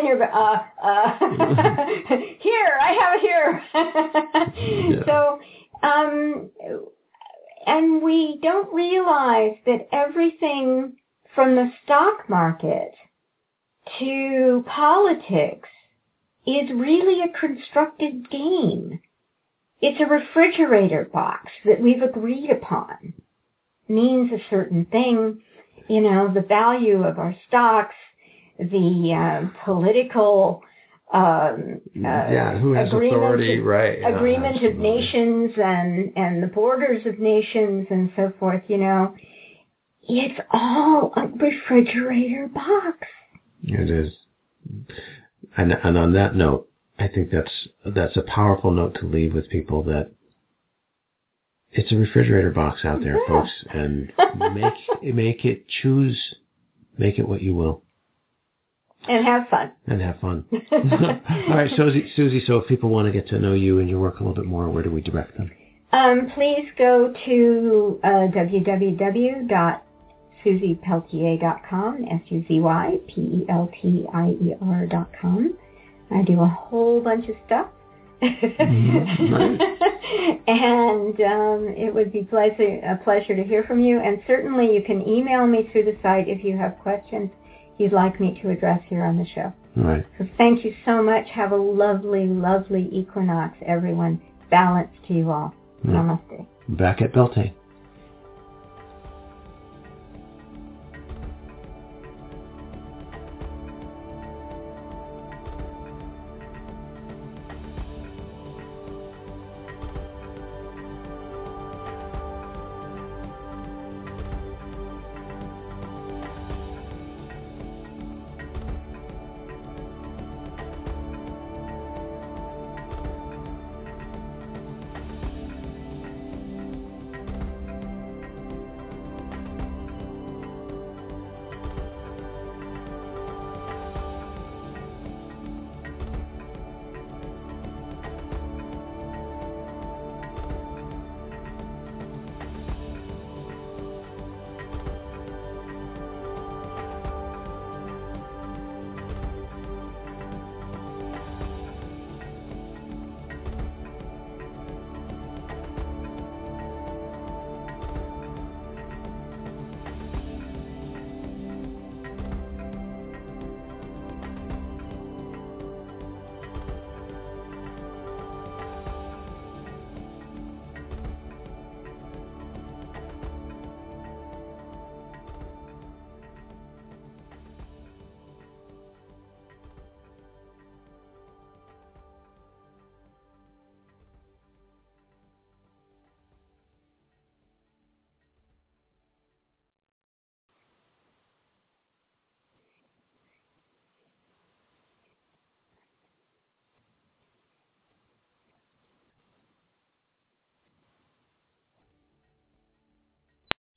you're uh, uh, here, I have it here. Yeah. So, um, and we don't realize that everything from the stock market to politics is really a constructed game. It's a refrigerator box that we've agreed upon. Means a certain thing, you know, the value of our stocks, the uh, political um, uh, yeah, who has authority, of- right? yeah, agreement of nations and and the borders of nations and so forth. You know, it's all a refrigerator box. It is. And and on that note, I think that's that's a powerful note to leave with people that it's a refrigerator box out there, Yeah. folks, and make make it choose, make it what you will, and have fun. and have fun. All right, Suzy, Suzy. So if people want to get to know you and your work a little bit more, where do we direct them? Um, please go to uh, www.suzypeltier.com, S-U-Z-Y-P-E-L-T-I-E-R dot com. I do a whole bunch of stuff. Mhm, and um, it would be pleasure, a pleasure to hear from you. And certainly you can email me through the site if you have questions you'd like me to address here on the show. Right. So thank you so much. Have a lovely, lovely equinox, everyone. Balance to you all. Yeah. Namaste. Back at Belte.